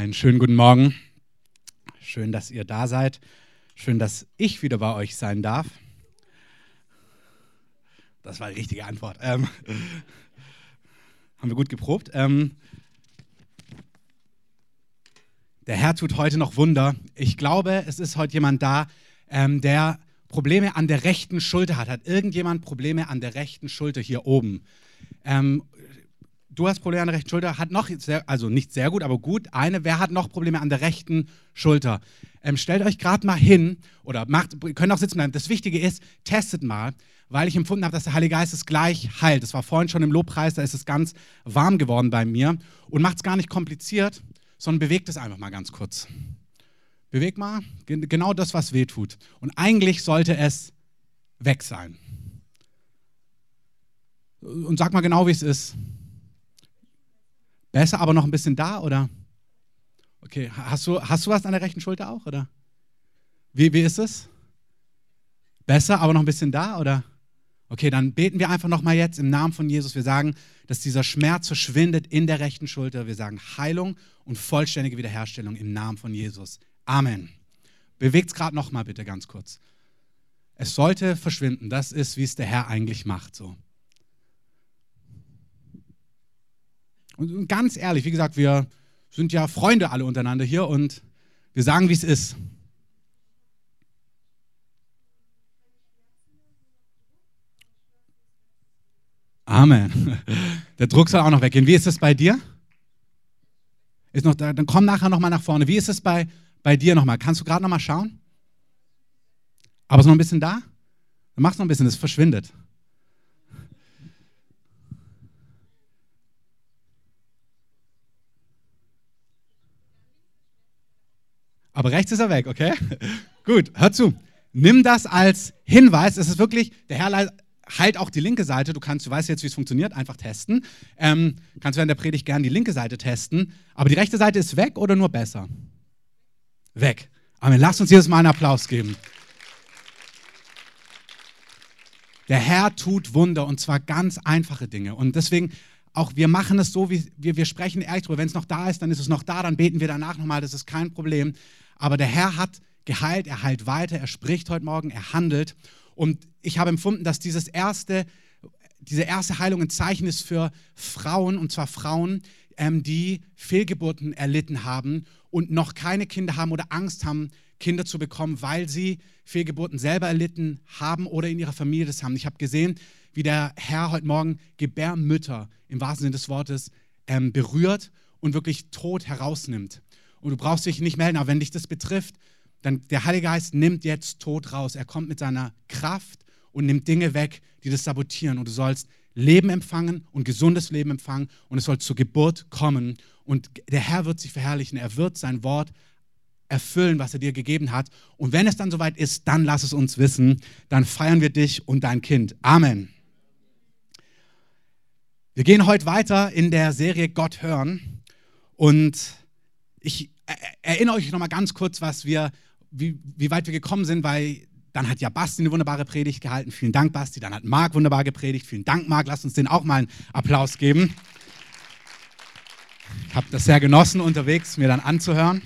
Einen schönen guten Morgen. Schön, dass ihr da seid. Schön, dass ich wieder bei euch sein darf. Das war die richtige Antwort. Ähm, haben wir gut geprobt. Ähm, der Herr tut heute noch Wunder. Ich glaube, es ist heute jemand da, ähm, der Probleme an der rechten Schulter hat. Hat irgendjemand Probleme an der rechten Schulter hier oben? Ähm, du hast Probleme an der rechten Schulter, hat noch, sehr, also nicht sehr gut, aber gut, eine, wer hat noch Probleme an der rechten Schulter? Ähm, stellt euch gerade mal hin oder macht, könnt auch sitzen bleiben. Das Wichtige ist, testet mal, weil ich empfunden habe, dass der Heilige Geist es gleich heilt. Das war vorhin schon im Lobpreis, da ist es ganz warm geworden bei mir. Und macht es gar nicht kompliziert, sondern bewegt es einfach mal ganz kurz. Bewegt mal genau das, was weh tut. Und eigentlich sollte es weg sein. Und sag mal genau, wie es ist. Besser, aber noch ein bisschen da, oder? Okay, hast du, hast du was an der rechten Schulter auch, oder? Wie, wie ist es? Besser, aber noch ein bisschen da, oder? Okay, dann beten wir einfach nochmal jetzt im Namen von Jesus. Wir sagen, dass dieser Schmerz verschwindet in der rechten Schulter. Wir sagen Heilung und vollständige Wiederherstellung im Namen von Jesus. Amen. Bewegt es gerade nochmal bitte ganz kurz. Es sollte verschwinden. Das ist, wie es der Herr eigentlich macht. So. Und ganz ehrlich, wie gesagt, wir sind ja Freunde alle untereinander hier und wir sagen, wie es ist. Amen. Der Druck soll auch noch weggehen. Wie ist es bei dir? Ist noch da, dann komm nachher nochmal nach vorne. Wie ist es bei, bei dir nochmal? Kannst du gerade nochmal schauen? Aber ist noch ein bisschen da? Dann machst du noch ein bisschen, es verschwindet. Aber rechts ist er weg, okay? Gut, hör zu. Nimm das als Hinweis. Es ist wirklich, der Herr halt auch die linke Seite. Du kannst, du weißt jetzt, wie es funktioniert, einfach testen. Ähm, kannst während der Predigt gerne die linke Seite testen. Aber die rechte Seite ist weg oder nur besser? Weg. Amen. Lass uns jedes Mal einen Applaus geben. Der Herr tut Wunder und zwar ganz einfache Dinge. Und deswegen auch wir machen es so, wie wir, wir sprechen ehrlich drüber. Wenn es noch da ist, dann ist es noch da, dann beten wir danach nochmal, das ist kein Problem. Aber der Herr hat geheilt, er heilt weiter, er spricht heute Morgen, er handelt. Und ich habe empfunden, dass dieses erste, diese erste Heilung ein Zeichen ist für Frauen, und zwar Frauen, ähm, die Fehlgeburten erlitten haben und noch keine Kinder haben oder Angst haben, Kinder zu bekommen, weil sie Fehlgeburten selber erlitten haben oder in ihrer Familie das haben. Ich habe gesehen, wie der Herr heute Morgen Gebärmütter im wahrsten Sinne des Wortes ähm, berührt und wirklich Tod herausnimmt. Und du brauchst dich nicht melden, aber wenn dich das betrifft, dann der Heilige Geist nimmt jetzt Tod raus. Er kommt mit seiner Kraft und nimmt Dinge weg, die das sabotieren. Und du sollst Leben empfangen und gesundes Leben empfangen und es soll zur Geburt kommen. Und der Herr wird sich verherrlichen. Er wird sein Wort erfüllen, was er dir gegeben hat. Und wenn es dann soweit ist, dann lass es uns wissen. Dann feiern wir dich und dein Kind. Amen. Wir gehen heute weiter in der Serie Gott hören. Und ich erinnere euch noch mal ganz kurz, was wir, wie, wie weit wir gekommen sind, weil dann hat ja Basti eine wunderbare Predigt gehalten. Vielen Dank, Basti. Dann hat Marc wunderbar gepredigt. Vielen Dank, Marc. Lass uns den auch mal einen Applaus geben. Ich habe das sehr genossen, unterwegs mir dann anzuhören.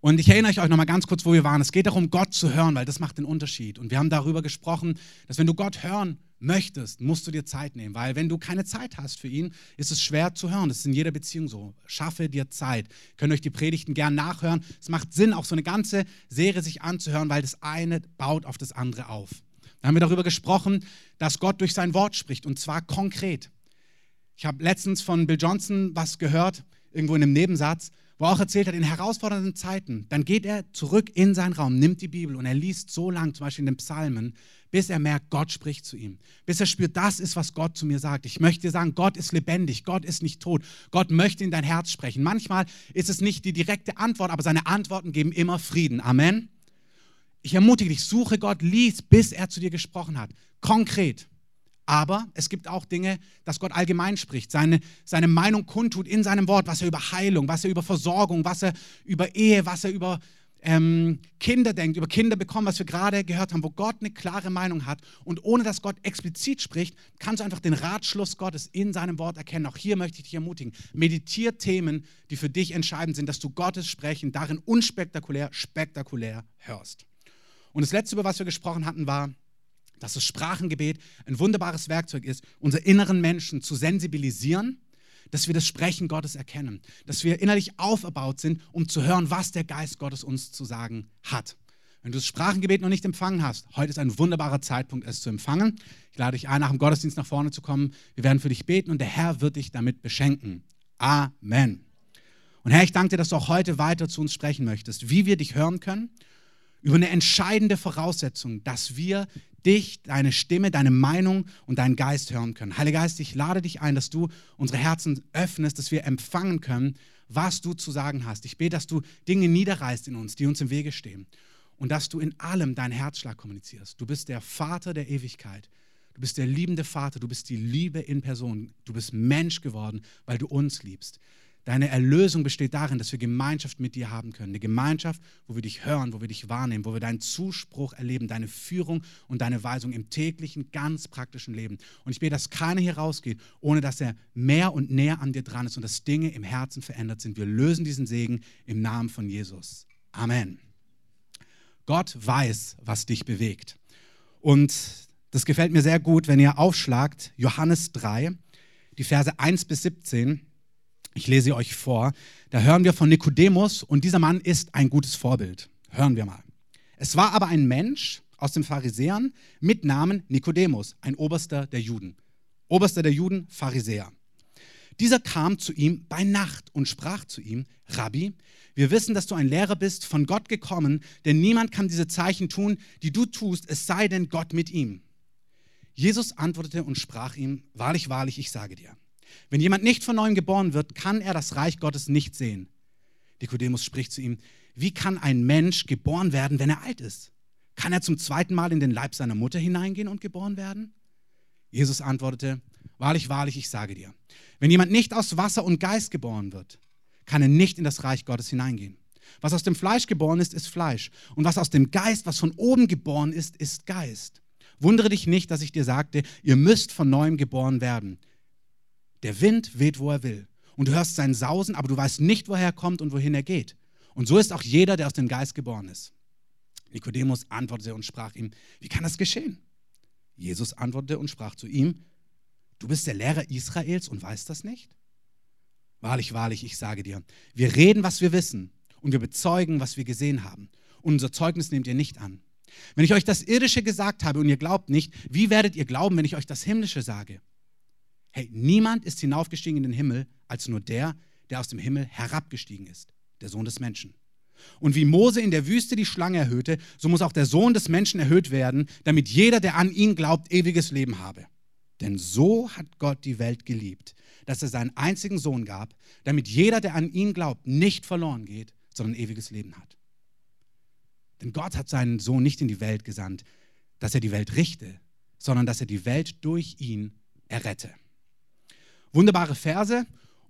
Und ich erinnere euch noch mal ganz kurz, wo wir waren. Es geht darum, Gott zu hören, weil das macht den Unterschied. Und wir haben darüber gesprochen, dass wenn du Gott hören möchtest, musst du dir Zeit nehmen, weil wenn du keine Zeit hast für ihn, ist es schwer zu hören. Das ist in jeder Beziehung so. Schaffe dir Zeit. Könnt euch die Predigten gern nachhören. Es macht Sinn, auch so eine ganze Serie sich anzuhören, weil das eine baut auf das andere auf. Dann haben wir darüber gesprochen, dass Gott durch sein Wort spricht und zwar konkret. Ich habe letztens von Bill Johnson was gehört, irgendwo in einem Nebensatz, wo er auch erzählt hat, in herausfordernden Zeiten, dann geht er zurück in seinen Raum, nimmt die Bibel und er liest so lang, zum Beispiel in den Psalmen, bis er merkt, Gott spricht zu ihm. Bis er spürt, das ist, was Gott zu mir sagt. Ich möchte dir sagen, Gott ist lebendig, Gott ist nicht tot. Gott möchte in dein Herz sprechen. Manchmal ist es nicht die direkte Antwort, aber seine Antworten geben immer Frieden. Amen. Ich ermutige dich, suche Gott, lies, bis er zu dir gesprochen hat. Konkret. Aber es gibt auch Dinge, dass Gott allgemein spricht, seine, seine Meinung kundtut in seinem Wort, was er über Heilung, was er über Versorgung, was er über Ehe, was er über ähm, Kinder denkt, über Kinder bekommen, was wir gerade gehört haben, wo Gott eine klare Meinung hat und ohne dass Gott explizit spricht, kannst du einfach den Ratschluss Gottes in seinem Wort erkennen. Auch hier möchte ich dich ermutigen. Meditier Themen, die für dich entscheidend sind, dass du Gottes Sprechen darin unspektakulär, spektakulär hörst. Und das letzte, über was wir gesprochen hatten, war, dass das Sprachengebet ein wunderbares Werkzeug ist, unsere inneren Menschen zu sensibilisieren dass wir das Sprechen Gottes erkennen, dass wir innerlich auferbaut sind, um zu hören, was der Geist Gottes uns zu sagen hat. Wenn du das Sprachengebet noch nicht empfangen hast, heute ist ein wunderbarer Zeitpunkt, es zu empfangen. Ich lade dich ein, nach dem Gottesdienst nach vorne zu kommen. Wir werden für dich beten und der Herr wird dich damit beschenken. Amen. Und Herr, ich danke dir, dass du auch heute weiter zu uns sprechen möchtest, wie wir dich hören können, über eine entscheidende Voraussetzung, dass wir dich, deine Stimme, deine Meinung und deinen Geist hören können. Heiliger Geist, ich lade dich ein, dass du unsere Herzen öffnest, dass wir empfangen können, was du zu sagen hast. Ich bete, dass du Dinge niederreißt in uns, die uns im Wege stehen. Und dass du in allem deinen Herzschlag kommunizierst. Du bist der Vater der Ewigkeit. Du bist der liebende Vater. Du bist die Liebe in Person. Du bist Mensch geworden, weil du uns liebst. Deine Erlösung besteht darin, dass wir Gemeinschaft mit dir haben können. Eine Gemeinschaft, wo wir dich hören, wo wir dich wahrnehmen, wo wir deinen Zuspruch erleben, deine Führung und deine Weisung im täglichen, ganz praktischen Leben. Und ich bete, dass keiner hier rausgeht, ohne dass er mehr und näher an dir dran ist und dass Dinge im Herzen verändert sind. Wir lösen diesen Segen im Namen von Jesus. Amen. Gott weiß, was dich bewegt. Und das gefällt mir sehr gut, wenn ihr aufschlagt, Johannes 3, die Verse 1 bis 17. Ich lese euch vor. Da hören wir von Nikodemus und dieser Mann ist ein gutes Vorbild. Hören wir mal. Es war aber ein Mensch aus den Pharisäern mit Namen Nikodemus, ein Oberster der Juden. Oberster der Juden, Pharisäer. Dieser kam zu ihm bei Nacht und sprach zu ihm, Rabbi, wir wissen, dass du ein Lehrer bist, von Gott gekommen, denn niemand kann diese Zeichen tun, die du tust, es sei denn Gott mit ihm. Jesus antwortete und sprach ihm, wahrlich, wahrlich, ich sage dir, wenn jemand nicht von neuem geboren wird, kann er das Reich Gottes nicht sehen. Nikodemus spricht zu ihm, wie kann ein Mensch geboren werden, wenn er alt ist? Kann er zum zweiten Mal in den Leib seiner Mutter hineingehen und geboren werden? Jesus antwortete, wahrlich, wahrlich, ich sage dir, wenn jemand nicht aus Wasser und Geist geboren wird, kann er nicht in das Reich Gottes hineingehen. Was aus dem Fleisch geboren ist, ist Fleisch. Und was aus dem Geist, was von oben geboren ist, ist Geist. Wundere dich nicht, dass ich dir sagte, ihr müsst von neuem geboren werden. Der Wind weht, wo er will. Und du hörst sein Sausen, aber du weißt nicht, woher er kommt und wohin er geht. Und so ist auch jeder, der aus dem Geist geboren ist. Nikodemus antwortete und sprach ihm, wie kann das geschehen? Jesus antwortete und sprach zu ihm, du bist der Lehrer Israels und weißt das nicht? Wahrlich, wahrlich, ich sage dir, wir reden, was wir wissen und wir bezeugen, was wir gesehen haben. Und unser Zeugnis nehmt ihr nicht an. Wenn ich euch das Irdische gesagt habe und ihr glaubt nicht, wie werdet ihr glauben, wenn ich euch das Himmlische sage? Hey, niemand ist hinaufgestiegen in den Himmel als nur der, der aus dem Himmel herabgestiegen ist, der Sohn des Menschen. Und wie Mose in der Wüste die Schlange erhöhte, so muss auch der Sohn des Menschen erhöht werden, damit jeder, der an ihn glaubt, ewiges Leben habe. Denn so hat Gott die Welt geliebt, dass er seinen einzigen Sohn gab, damit jeder, der an ihn glaubt, nicht verloren geht, sondern ewiges Leben hat. Denn Gott hat seinen Sohn nicht in die Welt gesandt, dass er die Welt richte, sondern dass er die Welt durch ihn errette wunderbare Verse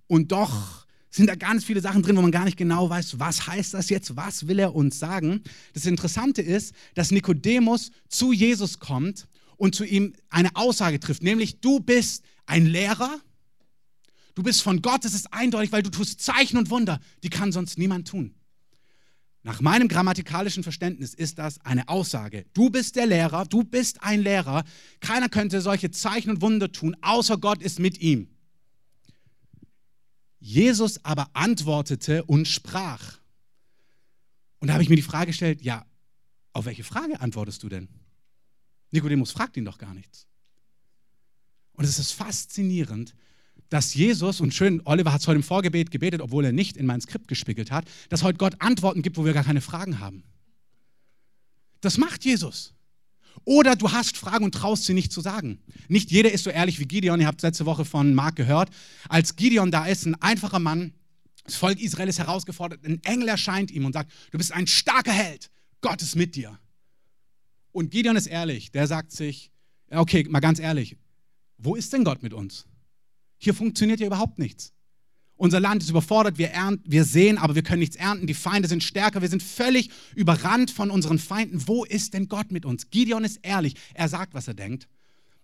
und doch sind da ganz viele Sachen drin, wo man gar nicht genau weiß, was heißt das jetzt, was will er uns sagen. Das Interessante ist, dass Nikodemus zu Jesus kommt und zu ihm eine Aussage trifft, nämlich du bist ein Lehrer, du bist von Gott, das ist eindeutig, weil du tust Zeichen und Wunder, die kann sonst niemand tun. Nach meinem grammatikalischen Verständnis ist das eine Aussage. Du bist der Lehrer, du bist ein Lehrer. Keiner könnte solche Zeichen und Wunder tun, außer Gott ist mit ihm. Jesus aber antwortete und sprach. Und da habe ich mir die Frage gestellt, ja, auf welche Frage antwortest du denn? Nikodemus fragt ihn doch gar nichts. Und es ist faszinierend, dass Jesus, und schön, Oliver hat es heute im Vorgebet gebetet, obwohl er nicht in mein Skript gespiegelt hat, dass heute Gott Antworten gibt, wo wir gar keine Fragen haben. Das macht Jesus. Oder du hast Fragen und traust sie nicht zu sagen. Nicht jeder ist so ehrlich wie Gideon. Ihr habt letzte Woche von Mark gehört. Als Gideon da ist, ein einfacher Mann, das Volk Israel ist herausgefordert, ein Engel erscheint ihm und sagt, du bist ein starker Held, Gott ist mit dir. Und Gideon ist ehrlich, der sagt sich, okay, mal ganz ehrlich, wo ist denn Gott mit uns? Hier funktioniert ja überhaupt nichts. Unser Land ist überfordert, wir, ernten, wir sehen, aber wir können nichts ernten. Die Feinde sind stärker, wir sind völlig überrannt von unseren Feinden. Wo ist denn Gott mit uns? Gideon ist ehrlich, er sagt, was er denkt.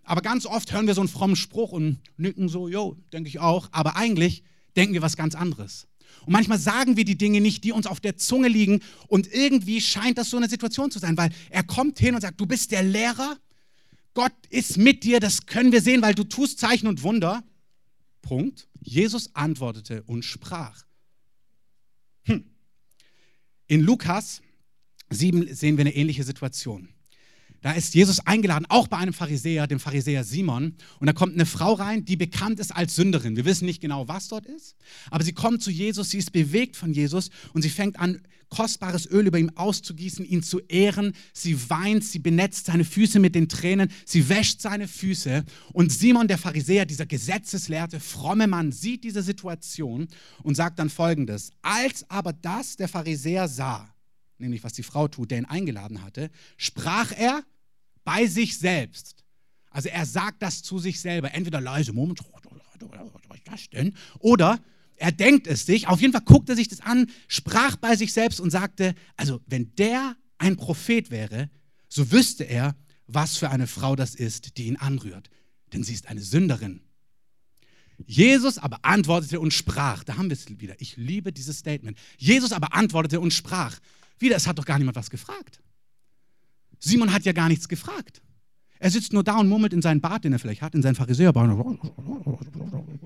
Aber ganz oft hören wir so einen frommen Spruch und nicken so, jo, denke ich auch. Aber eigentlich denken wir was ganz anderes. Und manchmal sagen wir die Dinge nicht, die uns auf der Zunge liegen. Und irgendwie scheint das so eine Situation zu sein, weil er kommt hin und sagt, du bist der Lehrer, Gott ist mit dir, das können wir sehen, weil du tust Zeichen und Wunder. Punkt. Jesus antwortete und sprach. Hm. In Lukas 7 sehen wir eine ähnliche Situation. Da ist Jesus eingeladen, auch bei einem Pharisäer, dem Pharisäer Simon. Und da kommt eine Frau rein, die bekannt ist als Sünderin. Wir wissen nicht genau, was dort ist, aber sie kommt zu Jesus, sie ist bewegt von Jesus und sie fängt an, kostbares Öl über ihm auszugießen, ihn zu ehren. Sie weint, sie benetzt seine Füße mit den Tränen, sie wäscht seine Füße. Und Simon, der Pharisäer, dieser gesetzeslehrte, fromme Mann, sieht diese Situation und sagt dann folgendes: Als aber das der Pharisäer sah, nämlich was die Frau tut, der ihn eingeladen hatte, sprach er bei sich selbst. Also er sagt das zu sich selber, entweder leise, Moment, was ist das denn? Oder er denkt es sich, auf jeden Fall guckt er sich das an, sprach bei sich selbst und sagte, also wenn der ein Prophet wäre, so wüsste er, was für eine Frau das ist, die ihn anrührt. Denn sie ist eine Sünderin. Jesus aber antwortete und sprach, da haben wir es wieder, ich liebe dieses Statement. Jesus aber antwortete und sprach, wieder, es hat doch gar niemand was gefragt. Simon hat ja gar nichts gefragt. Er sitzt nur da und murmelt in seinen Bart, den er vielleicht hat, in seinen Pharisäerbart.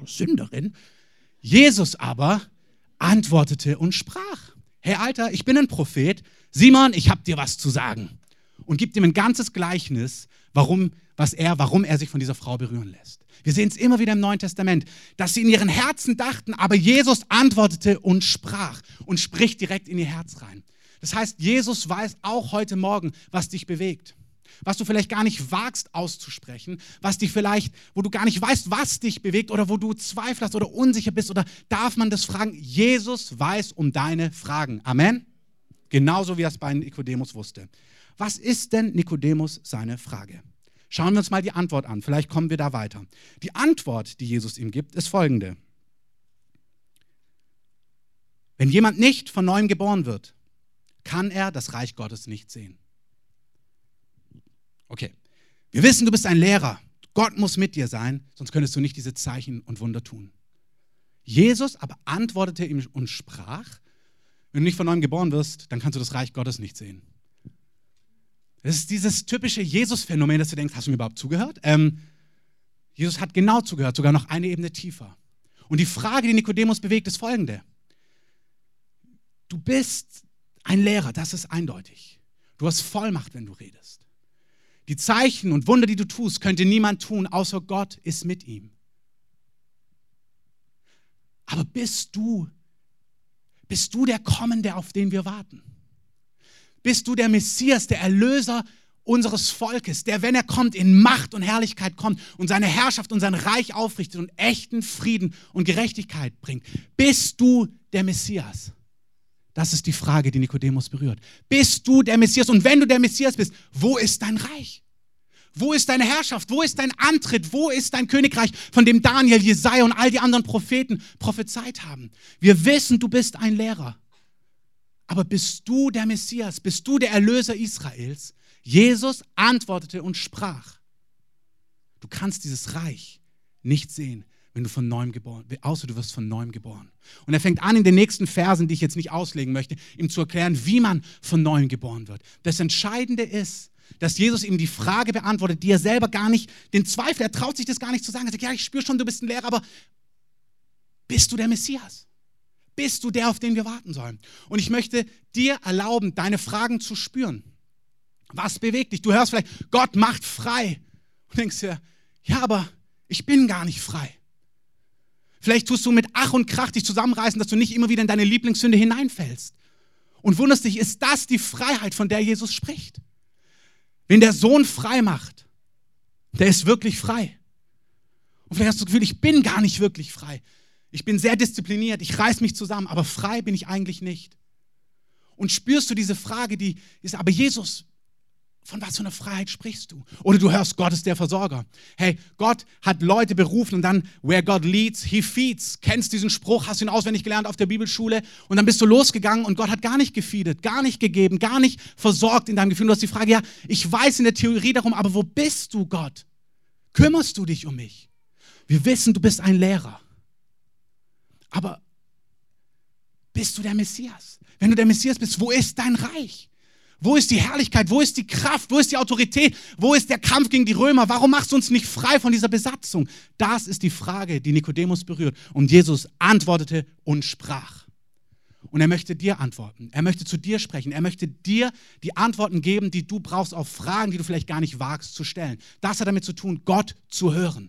Sünderin. Jesus aber antwortete und sprach: Herr Alter, ich bin ein Prophet. Simon, ich habe dir was zu sagen. Und gibt ihm ein ganzes Gleichnis, warum, was er, warum er sich von dieser Frau berühren lässt. Wir sehen es immer wieder im Neuen Testament, dass sie in ihren Herzen dachten, aber Jesus antwortete und sprach und spricht direkt in ihr Herz rein. Das heißt, Jesus weiß auch heute Morgen, was dich bewegt. Was du vielleicht gar nicht wagst auszusprechen, was dich vielleicht, wo du gar nicht weißt, was dich bewegt oder wo du zweifelst oder unsicher bist oder darf man das fragen? Jesus weiß um deine Fragen. Amen. Genauso wie es bei Nikodemus wusste. Was ist denn Nikodemus seine Frage? Schauen wir uns mal die Antwort an. Vielleicht kommen wir da weiter. Die Antwort, die Jesus ihm gibt, ist folgende. Wenn jemand nicht von neuem geboren wird, kann er das Reich Gottes nicht sehen. Okay, wir wissen, du bist ein Lehrer. Gott muss mit dir sein, sonst könntest du nicht diese Zeichen und Wunder tun. Jesus aber antwortete ihm und sprach, wenn du nicht von neuem geboren wirst, dann kannst du das Reich Gottes nicht sehen. Das ist dieses typische Jesus-Phänomen, dass du denkst, hast du mir überhaupt zugehört? Ähm, Jesus hat genau zugehört, sogar noch eine Ebene tiefer. Und die Frage, die Nikodemus bewegt, ist folgende. Du bist ein Lehrer, das ist eindeutig. Du hast Vollmacht, wenn du redest. Die Zeichen und Wunder, die du tust, könnte niemand tun, außer Gott ist mit ihm. Aber bist du, bist du der Kommende, auf den wir warten? Bist du der Messias, der Erlöser unseres Volkes, der, wenn er kommt, in Macht und Herrlichkeit kommt und seine Herrschaft und sein Reich aufrichtet und echten Frieden und Gerechtigkeit bringt? Bist du der Messias? Das ist die Frage, die Nikodemus berührt. Bist du der Messias? Und wenn du der Messias bist, wo ist dein Reich? Wo ist deine Herrschaft? Wo ist dein Antritt? Wo ist dein Königreich, von dem Daniel, Jesaja und all die anderen Propheten prophezeit haben? Wir wissen, du bist ein Lehrer. Aber bist du der Messias? Bist du der Erlöser Israels? Jesus antwortete und sprach: Du kannst dieses Reich nicht sehen, wenn du von neuem geboren, außer du wirst von neuem geboren. Und er fängt an, in den nächsten Versen, die ich jetzt nicht auslegen möchte, ihm zu erklären, wie man von neuem geboren wird. Das Entscheidende ist, dass Jesus ihm die Frage beantwortet, die er selber gar nicht, den Zweifel, er traut sich das gar nicht zu sagen. Er sagt, ja, ich spüre schon, du bist ein Lehrer, aber bist du der Messias? Bist du der, auf den wir warten sollen? Und ich möchte dir erlauben, deine Fragen zu spüren. Was bewegt dich? Du hörst vielleicht, Gott macht frei. Und denkst dir, ja, aber ich bin gar nicht frei. Vielleicht tust du mit Ach und Krach dich zusammenreißen, dass du nicht immer wieder in deine Lieblingssünde hineinfällst. Und wunderst dich, ist das die Freiheit, von der Jesus spricht? Wenn der Sohn frei macht, der ist wirklich frei. Und vielleicht hast du das Gefühl, ich bin gar nicht wirklich frei. Ich bin sehr diszipliniert, ich reiß mich zusammen, aber frei bin ich eigentlich nicht. Und spürst du diese Frage, die ist, aber Jesus, von was für einer Freiheit sprichst du? Oder du hörst, Gott ist der Versorger. Hey, Gott hat Leute berufen und dann, where God leads, he feeds. Kennst diesen Spruch, hast ihn auswendig gelernt auf der Bibelschule und dann bist du losgegangen und Gott hat gar nicht gefeedet, gar nicht gegeben, gar nicht versorgt in deinem Gefühl. Du hast die Frage, ja, ich weiß in der Theorie darum, aber wo bist du, Gott? Kümmerst du dich um mich? Wir wissen, du bist ein Lehrer. Aber bist du der Messias? Wenn du der Messias bist, wo ist dein Reich? Wo ist die Herrlichkeit? Wo ist die Kraft? Wo ist die Autorität? Wo ist der Kampf gegen die Römer? Warum machst du uns nicht frei von dieser Besatzung? Das ist die Frage, die Nikodemus berührt. Und Jesus antwortete und sprach. Und er möchte dir antworten. Er möchte zu dir sprechen. Er möchte dir die Antworten geben, die du brauchst auf Fragen, die du vielleicht gar nicht wagst zu stellen. Das hat damit zu tun, Gott zu hören.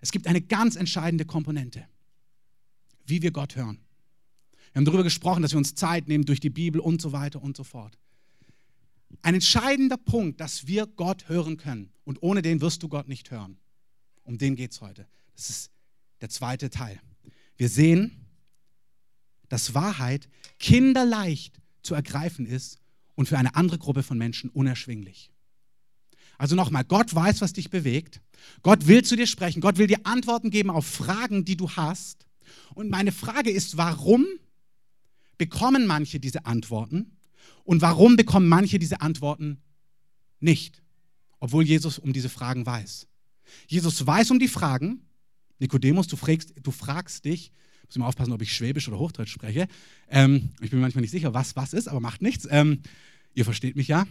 Es gibt eine ganz entscheidende Komponente, wie wir Gott hören. Wir haben darüber gesprochen, dass wir uns Zeit nehmen durch die Bibel und so weiter und so fort. Ein entscheidender Punkt, dass wir Gott hören können. Und ohne den wirst du Gott nicht hören. Um den geht es heute. Das ist der zweite Teil. Wir sehen, dass Wahrheit kinderleicht zu ergreifen ist und für eine andere Gruppe von Menschen unerschwinglich. Also nochmal, Gott weiß, was dich bewegt. Gott will zu dir sprechen. Gott will dir Antworten geben auf Fragen, die du hast. Und meine Frage ist, warum bekommen manche diese Antworten und warum bekommen manche diese Antworten nicht, obwohl Jesus um diese Fragen weiß. Jesus weiß um die Fragen. Nikodemus, du fragst, du fragst dich, muss immer aufpassen, ob ich Schwäbisch oder Hochdeutsch spreche. Ähm, ich bin manchmal nicht sicher, was was ist, aber macht nichts. Ähm, ihr versteht mich ja.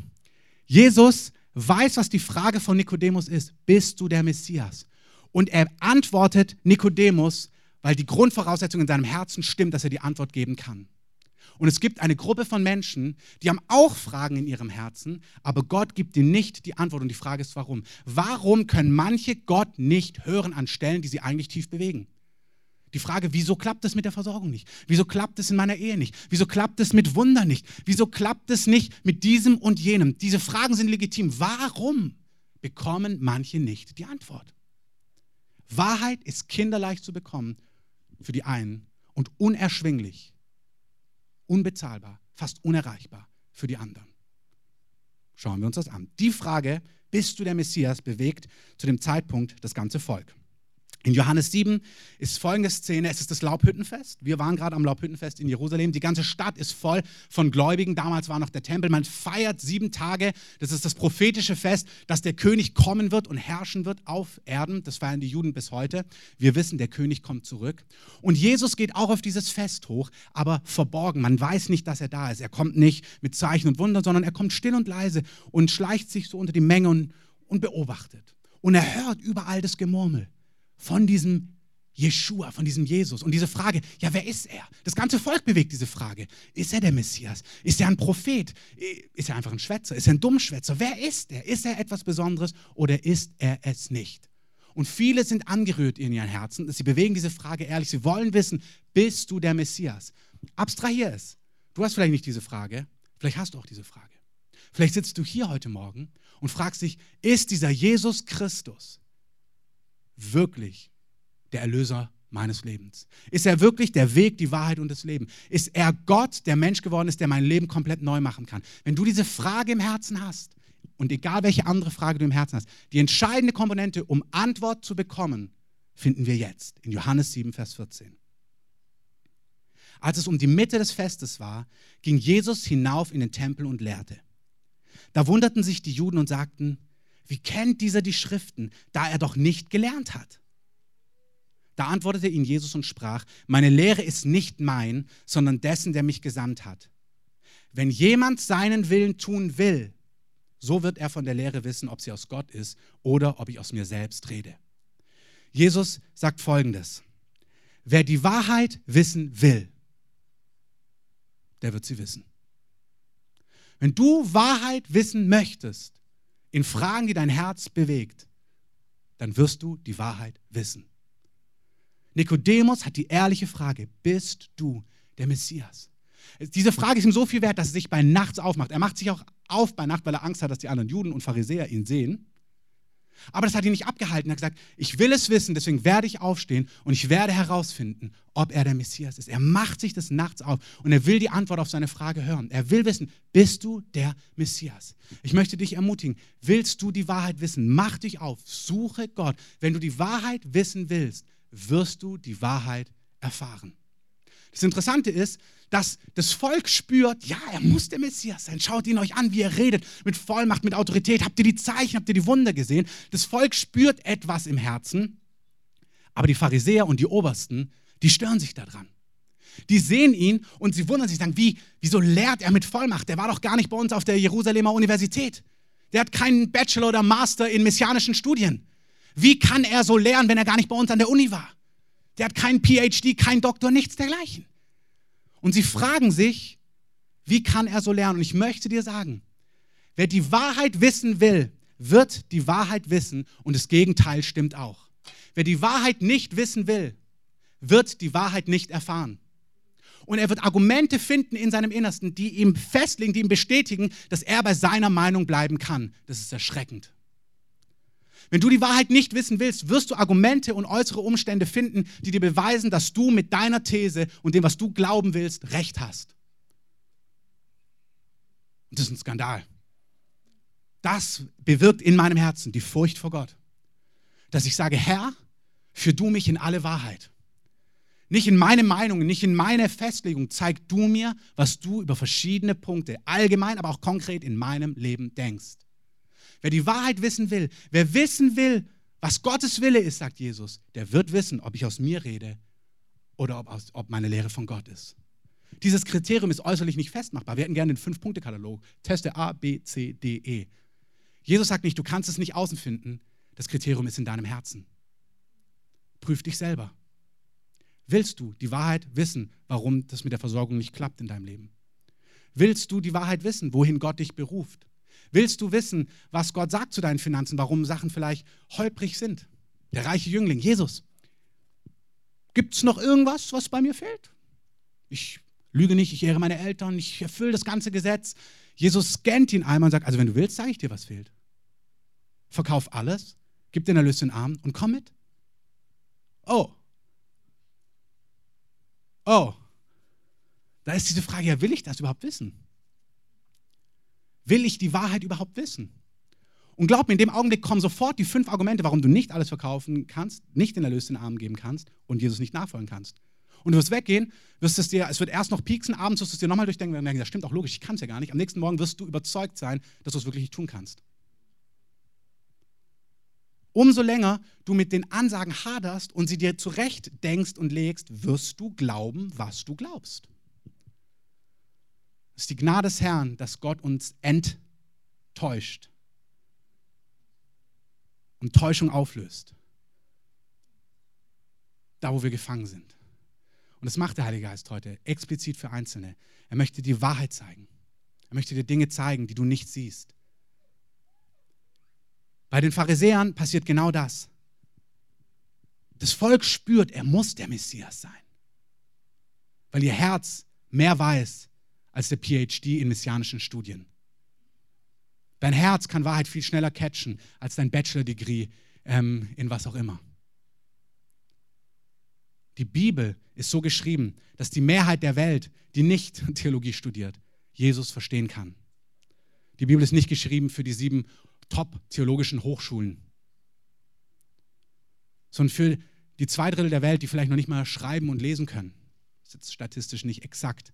Jesus weiß, was die Frage von Nikodemus ist. Bist du der Messias? Und er antwortet Nikodemus, weil die Grundvoraussetzung in seinem Herzen stimmt, dass er die Antwort geben kann. Und es gibt eine Gruppe von Menschen, die haben auch Fragen in ihrem Herzen, aber Gott gibt ihnen nicht die Antwort. Und die Frage ist, warum? Warum können manche Gott nicht hören an Stellen, die sie eigentlich tief bewegen? Die Frage, wieso klappt es mit der Versorgung nicht? Wieso klappt es in meiner Ehe nicht? Wieso klappt es mit Wunder nicht? Wieso klappt es nicht mit diesem und jenem? Diese Fragen sind legitim. Warum bekommen manche nicht die Antwort? Wahrheit ist kinderleicht zu bekommen für die einen und unerschwinglich unbezahlbar, fast unerreichbar für die anderen. Schauen wir uns das an. Die Frage, bist du der Messias, bewegt zu dem Zeitpunkt das ganze Volk. In Johannes 7 ist folgende Szene, es ist das Laubhüttenfest. Wir waren gerade am Laubhüttenfest in Jerusalem. Die ganze Stadt ist voll von Gläubigen. Damals war noch der Tempel. Man feiert sieben Tage. Das ist das prophetische Fest, dass der König kommen wird und herrschen wird auf Erden. Das feiern die Juden bis heute. Wir wissen, der König kommt zurück. Und Jesus geht auch auf dieses Fest hoch, aber verborgen. Man weiß nicht, dass er da ist. Er kommt nicht mit Zeichen und Wundern, sondern er kommt still und leise und schleicht sich so unter die Menge und, und beobachtet. Und er hört überall das Gemurmel von diesem Jeshua, von diesem Jesus. Und diese Frage, ja, wer ist er? Das ganze Volk bewegt diese Frage. Ist er der Messias? Ist er ein Prophet? Ist er einfach ein Schwätzer? Ist er ein Dummschwätzer? Wer ist er? Ist er etwas Besonderes oder ist er es nicht? Und viele sind angerührt in ihren Herzen. Sie bewegen diese Frage ehrlich. Sie wollen wissen, bist du der Messias? Abstrahier es. Du hast vielleicht nicht diese Frage. Vielleicht hast du auch diese Frage. Vielleicht sitzt du hier heute Morgen und fragst dich, ist dieser Jesus Christus wirklich der Erlöser meines Lebens? Ist er wirklich der Weg, die Wahrheit und das Leben? Ist er Gott, der Mensch geworden ist, der mein Leben komplett neu machen kann? Wenn du diese Frage im Herzen hast, und egal welche andere Frage du im Herzen hast, die entscheidende Komponente, um Antwort zu bekommen, finden wir jetzt in Johannes 7, Vers 14. Als es um die Mitte des Festes war, ging Jesus hinauf in den Tempel und lehrte. Da wunderten sich die Juden und sagten, wie kennt dieser die Schriften, da er doch nicht gelernt hat? Da antwortete ihn Jesus und sprach, meine Lehre ist nicht mein, sondern dessen, der mich gesandt hat. Wenn jemand seinen Willen tun will, so wird er von der Lehre wissen, ob sie aus Gott ist oder ob ich aus mir selbst rede. Jesus sagt folgendes, wer die Wahrheit wissen will, der wird sie wissen. Wenn du Wahrheit wissen möchtest, in Fragen, die dein Herz bewegt, dann wirst du die Wahrheit wissen. Nikodemus hat die ehrliche Frage, bist du der Messias? Diese Frage ist ihm so viel wert, dass er sich bei Nachts aufmacht. Er macht sich auch auf bei Nacht, weil er Angst hat, dass die anderen Juden und Pharisäer ihn sehen. Aber das hat ihn nicht abgehalten. Er hat gesagt, ich will es wissen, deswegen werde ich aufstehen und ich werde herausfinden, ob er der Messias ist. Er macht sich des Nachts auf und er will die Antwort auf seine Frage hören. Er will wissen, bist du der Messias? Ich möchte dich ermutigen, willst du die Wahrheit wissen? Mach dich auf, suche Gott. Wenn du die Wahrheit wissen willst, wirst du die Wahrheit erfahren. Das Interessante ist, dass das Volk spürt, ja, er muss der Messias sein. Schaut ihn euch an, wie er redet, mit Vollmacht, mit Autorität. Habt ihr die Zeichen, habt ihr die Wunder gesehen? Das Volk spürt etwas im Herzen, aber die Pharisäer und die Obersten, die stören sich daran. Die sehen ihn und sie wundern sich, sagen, wie, wieso lehrt er mit Vollmacht? Der war doch gar nicht bei uns auf der Jerusalemer Universität. Der hat keinen Bachelor oder Master in messianischen Studien. Wie kann er so lehren, wenn er gar nicht bei uns an der Uni war? Der hat keinen PhD, keinen Doktor, nichts dergleichen. Und sie fragen sich, wie kann er so lernen? Und ich möchte dir sagen, wer die Wahrheit wissen will, wird die Wahrheit wissen und das Gegenteil stimmt auch. Wer die Wahrheit nicht wissen will, wird die Wahrheit nicht erfahren. Und er wird Argumente finden in seinem Innersten, die ihm festlegen, die ihm bestätigen, dass er bei seiner Meinung bleiben kann. Das ist erschreckend. Wenn du die Wahrheit nicht wissen willst, wirst du Argumente und äußere Umstände finden, die dir beweisen, dass du mit deiner These und dem, was du glauben willst, recht hast. Und das ist ein Skandal. Das bewirkt in meinem Herzen die Furcht vor Gott. Dass ich sage, Herr, führ du mich in alle Wahrheit. Nicht in meine Meinung, nicht in meine Festlegung. Zeig du mir, was du über verschiedene Punkte, allgemein, aber auch konkret in meinem Leben denkst. Wer die Wahrheit wissen will, wer wissen will, was Gottes Wille ist, sagt Jesus, der wird wissen, ob ich aus mir rede oder ob, aus, ob meine Lehre von Gott ist. Dieses Kriterium ist äußerlich nicht festmachbar. Wir hätten gerne den Fünf-Punkte-Katalog. Teste A, B, C, D, E. Jesus sagt nicht, du kannst es nicht außen finden. Das Kriterium ist in deinem Herzen. Prüf dich selber. Willst du die Wahrheit wissen, warum das mit der Versorgung nicht klappt in deinem Leben? Willst du die Wahrheit wissen, wohin Gott dich beruft? Willst du wissen, was Gott sagt zu deinen Finanzen, warum Sachen vielleicht holprig sind? Der reiche Jüngling, Jesus. Gibt es noch irgendwas, was bei mir fehlt? Ich lüge nicht, ich ehre meine Eltern, ich erfülle das ganze Gesetz. Jesus scannt ihn einmal und sagt, also wenn du willst, sage ich dir, was fehlt. Verkauf alles, gib den Erlös den Arm und komm mit. Oh. Oh. Da ist diese Frage, ja, will ich das überhaupt wissen? Will ich die Wahrheit überhaupt wissen? Und glaub mir, in dem Augenblick kommen sofort die fünf Argumente, warum du nicht alles verkaufen kannst, nicht den Erlös den Armen geben kannst und Jesus nicht nachfolgen kannst. Und du wirst weggehen, wirst es dir, es wird erst noch pieksen, abends wirst du es dir nochmal durchdenken und denken, das stimmt auch logisch, ich kann es ja gar nicht. Am nächsten Morgen wirst du überzeugt sein, dass du es wirklich nicht tun kannst. Umso länger du mit den Ansagen haderst und sie dir zurecht denkst und legst, wirst du glauben, was du glaubst. Es ist die Gnade des Herrn, dass Gott uns enttäuscht und Täuschung auflöst. Da, wo wir gefangen sind. Und das macht der Heilige Geist heute explizit für Einzelne. Er möchte dir Wahrheit zeigen. Er möchte dir Dinge zeigen, die du nicht siehst. Bei den Pharisäern passiert genau das. Das Volk spürt, er muss der Messias sein, weil ihr Herz mehr weiß als der PhD in messianischen Studien. Dein Herz kann Wahrheit viel schneller catchen als dein Bachelor-Degree ähm, in was auch immer. Die Bibel ist so geschrieben, dass die Mehrheit der Welt, die nicht Theologie studiert, Jesus verstehen kann. Die Bibel ist nicht geschrieben für die sieben top-theologischen Hochschulen, sondern für die zwei Drittel der Welt, die vielleicht noch nicht mal schreiben und lesen können. Das ist jetzt statistisch nicht exakt.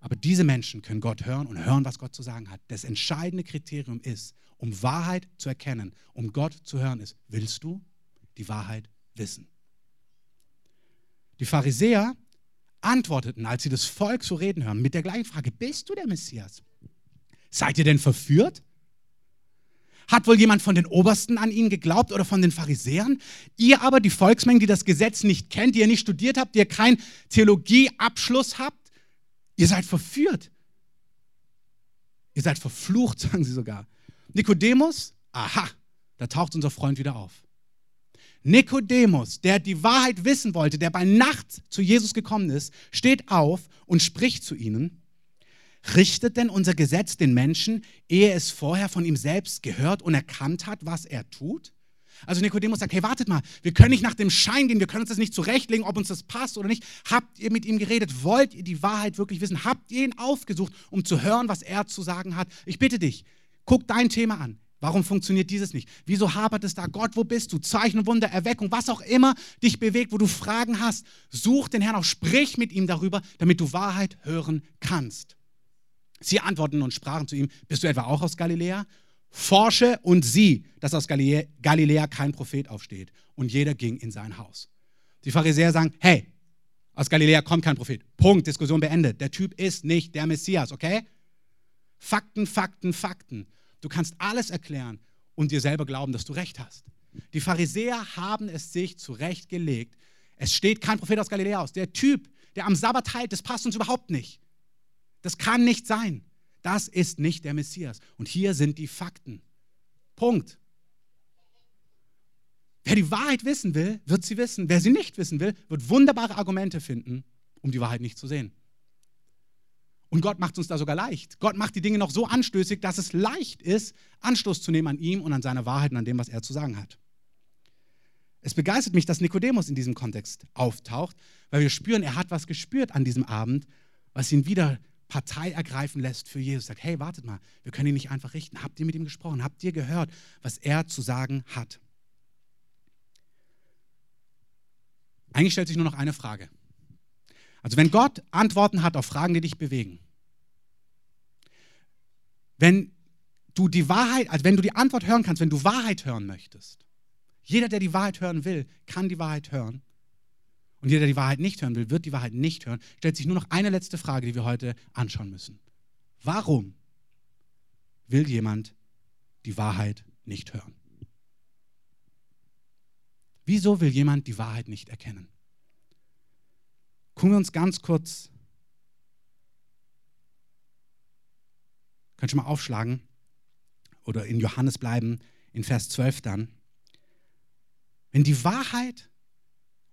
Aber diese Menschen können Gott hören und hören, was Gott zu sagen hat. Das entscheidende Kriterium ist, um Wahrheit zu erkennen, um Gott zu hören, ist, willst du die Wahrheit wissen? Die Pharisäer antworteten, als sie das Volk so reden hören, mit der gleichen Frage, bist du der Messias? Seid ihr denn verführt? Hat wohl jemand von den Obersten an ihn geglaubt oder von den Pharisäern? Ihr aber, die Volksmengen, die das Gesetz nicht kennt, die ihr nicht studiert habt, die ihr keinen Theologieabschluss habt, Ihr seid verführt. Ihr seid verflucht, sagen sie sogar. Nikodemus, aha, da taucht unser Freund wieder auf. Nikodemus, der die Wahrheit wissen wollte, der bei Nacht zu Jesus gekommen ist, steht auf und spricht zu ihnen. Richtet denn unser Gesetz den Menschen, ehe es vorher von ihm selbst gehört und erkannt hat, was er tut? Also Nikodemus sagt, hey, wartet mal, wir können nicht nach dem Schein gehen, wir können uns das nicht zurechtlegen, ob uns das passt oder nicht. Habt ihr mit ihm geredet? Wollt ihr die Wahrheit wirklich wissen? Habt ihr ihn aufgesucht, um zu hören, was er zu sagen hat? Ich bitte dich, guck dein Thema an. Warum funktioniert dieses nicht? Wieso hapert es da? Gott, wo bist du? Zeichen, Wunder, Erweckung, was auch immer dich bewegt, wo du Fragen hast. Such den Herrn auch, sprich mit ihm darüber, damit du Wahrheit hören kannst. Sie antworten und sprachen zu ihm, bist du etwa auch aus Galiläa? Forsche und sieh, dass aus Galiläa kein Prophet aufsteht. Und jeder ging in sein Haus. Die Pharisäer sagen, hey, aus Galiläa kommt kein Prophet. Punkt, Diskussion beendet. Der Typ ist nicht der Messias, okay? Fakten, Fakten, Fakten. Du kannst alles erklären und dir selber glauben, dass du recht hast. Die Pharisäer haben es sich zurechtgelegt. Es steht kein Prophet aus Galiläa aus. Der Typ, der am Sabbat heilt, das passt uns überhaupt nicht. Das kann nicht sein. Das ist nicht der Messias. Und hier sind die Fakten. Punkt. Wer die Wahrheit wissen will, wird sie wissen. Wer sie nicht wissen will, wird wunderbare Argumente finden, um die Wahrheit nicht zu sehen. Und Gott macht uns da sogar leicht. Gott macht die Dinge noch so anstößig, dass es leicht ist, Anstoß zu nehmen an ihm und an seiner Wahrheit und an dem, was er zu sagen hat. Es begeistert mich, dass Nikodemus in diesem Kontext auftaucht, weil wir spüren, er hat was gespürt an diesem Abend, was ihn wieder Partei ergreifen lässt für Jesus. Sagt, hey, wartet mal, wir können ihn nicht einfach richten. Habt ihr mit ihm gesprochen? Habt ihr gehört, was er zu sagen hat? Eigentlich stellt sich nur noch eine Frage. Also wenn Gott Antworten hat auf Fragen, die dich bewegen, wenn du die Wahrheit, also wenn du die Antwort hören kannst, wenn du Wahrheit hören möchtest, jeder, der die Wahrheit hören will, kann die Wahrheit hören. Und jeder, der die Wahrheit nicht hören will, wird die Wahrheit nicht hören. Stellt sich nur noch eine letzte Frage, die wir heute anschauen müssen. Warum will jemand die Wahrheit nicht hören? Wieso will jemand die Wahrheit nicht erkennen? Gucken wir uns ganz kurz, könnt ihr mal aufschlagen oder in Johannes bleiben, in Vers 12 dann. Wenn die Wahrheit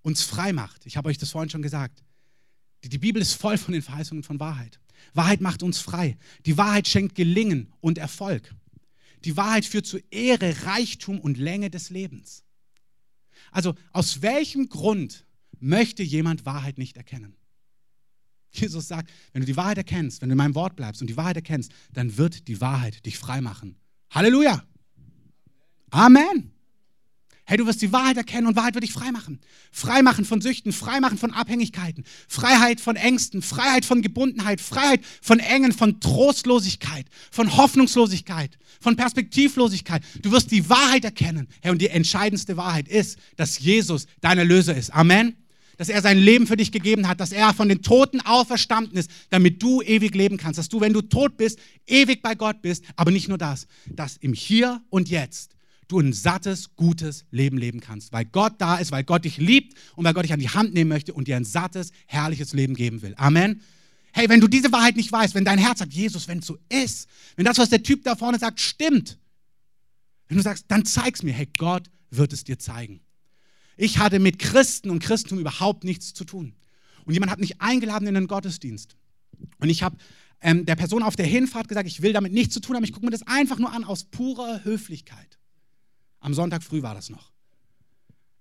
uns frei macht, ich habe euch das vorhin schon gesagt, die, die Bibel ist voll von den Verheißungen von Wahrheit. Wahrheit macht uns frei. Die Wahrheit schenkt Gelingen und Erfolg. Die Wahrheit führt zu Ehre, Reichtum und Länge des Lebens. Also aus welchem Grund möchte jemand Wahrheit nicht erkennen. Jesus sagt, wenn du die Wahrheit erkennst, wenn du in meinem Wort bleibst und die Wahrheit erkennst, dann wird die Wahrheit dich frei machen. Halleluja. Amen. Hey, du wirst die Wahrheit erkennen und Wahrheit wird dich frei machen. Frei machen von Süchten, frei machen von Abhängigkeiten, Freiheit von Ängsten, Freiheit von Gebundenheit, Freiheit von Engen, von Trostlosigkeit, von Hoffnungslosigkeit, von Perspektivlosigkeit. Du wirst die Wahrheit erkennen. Hey, und die entscheidendste Wahrheit ist, dass Jesus dein Erlöser ist. Amen dass er sein Leben für dich gegeben hat, dass er von den Toten auferstanden ist, damit du ewig leben kannst, dass du, wenn du tot bist, ewig bei Gott bist, aber nicht nur das, dass im Hier und Jetzt du ein sattes, gutes Leben leben kannst, weil Gott da ist, weil Gott dich liebt und weil Gott dich an die Hand nehmen möchte und dir ein sattes, herrliches Leben geben will. Amen. Hey, wenn du diese Wahrheit nicht weißt, wenn dein Herz sagt, Jesus, wenn es so ist, wenn das, was der Typ da vorne sagt, stimmt, wenn du sagst, dann zeig's mir, hey, Gott wird es dir zeigen. Ich hatte mit Christen und Christentum überhaupt nichts zu tun. Und jemand hat mich eingeladen in den Gottesdienst. Und ich habe ähm, der Person auf der Hinfahrt gesagt, ich will damit nichts zu tun haben, ich gucke mir das einfach nur an aus purer Höflichkeit. Am Sonntag früh war das noch.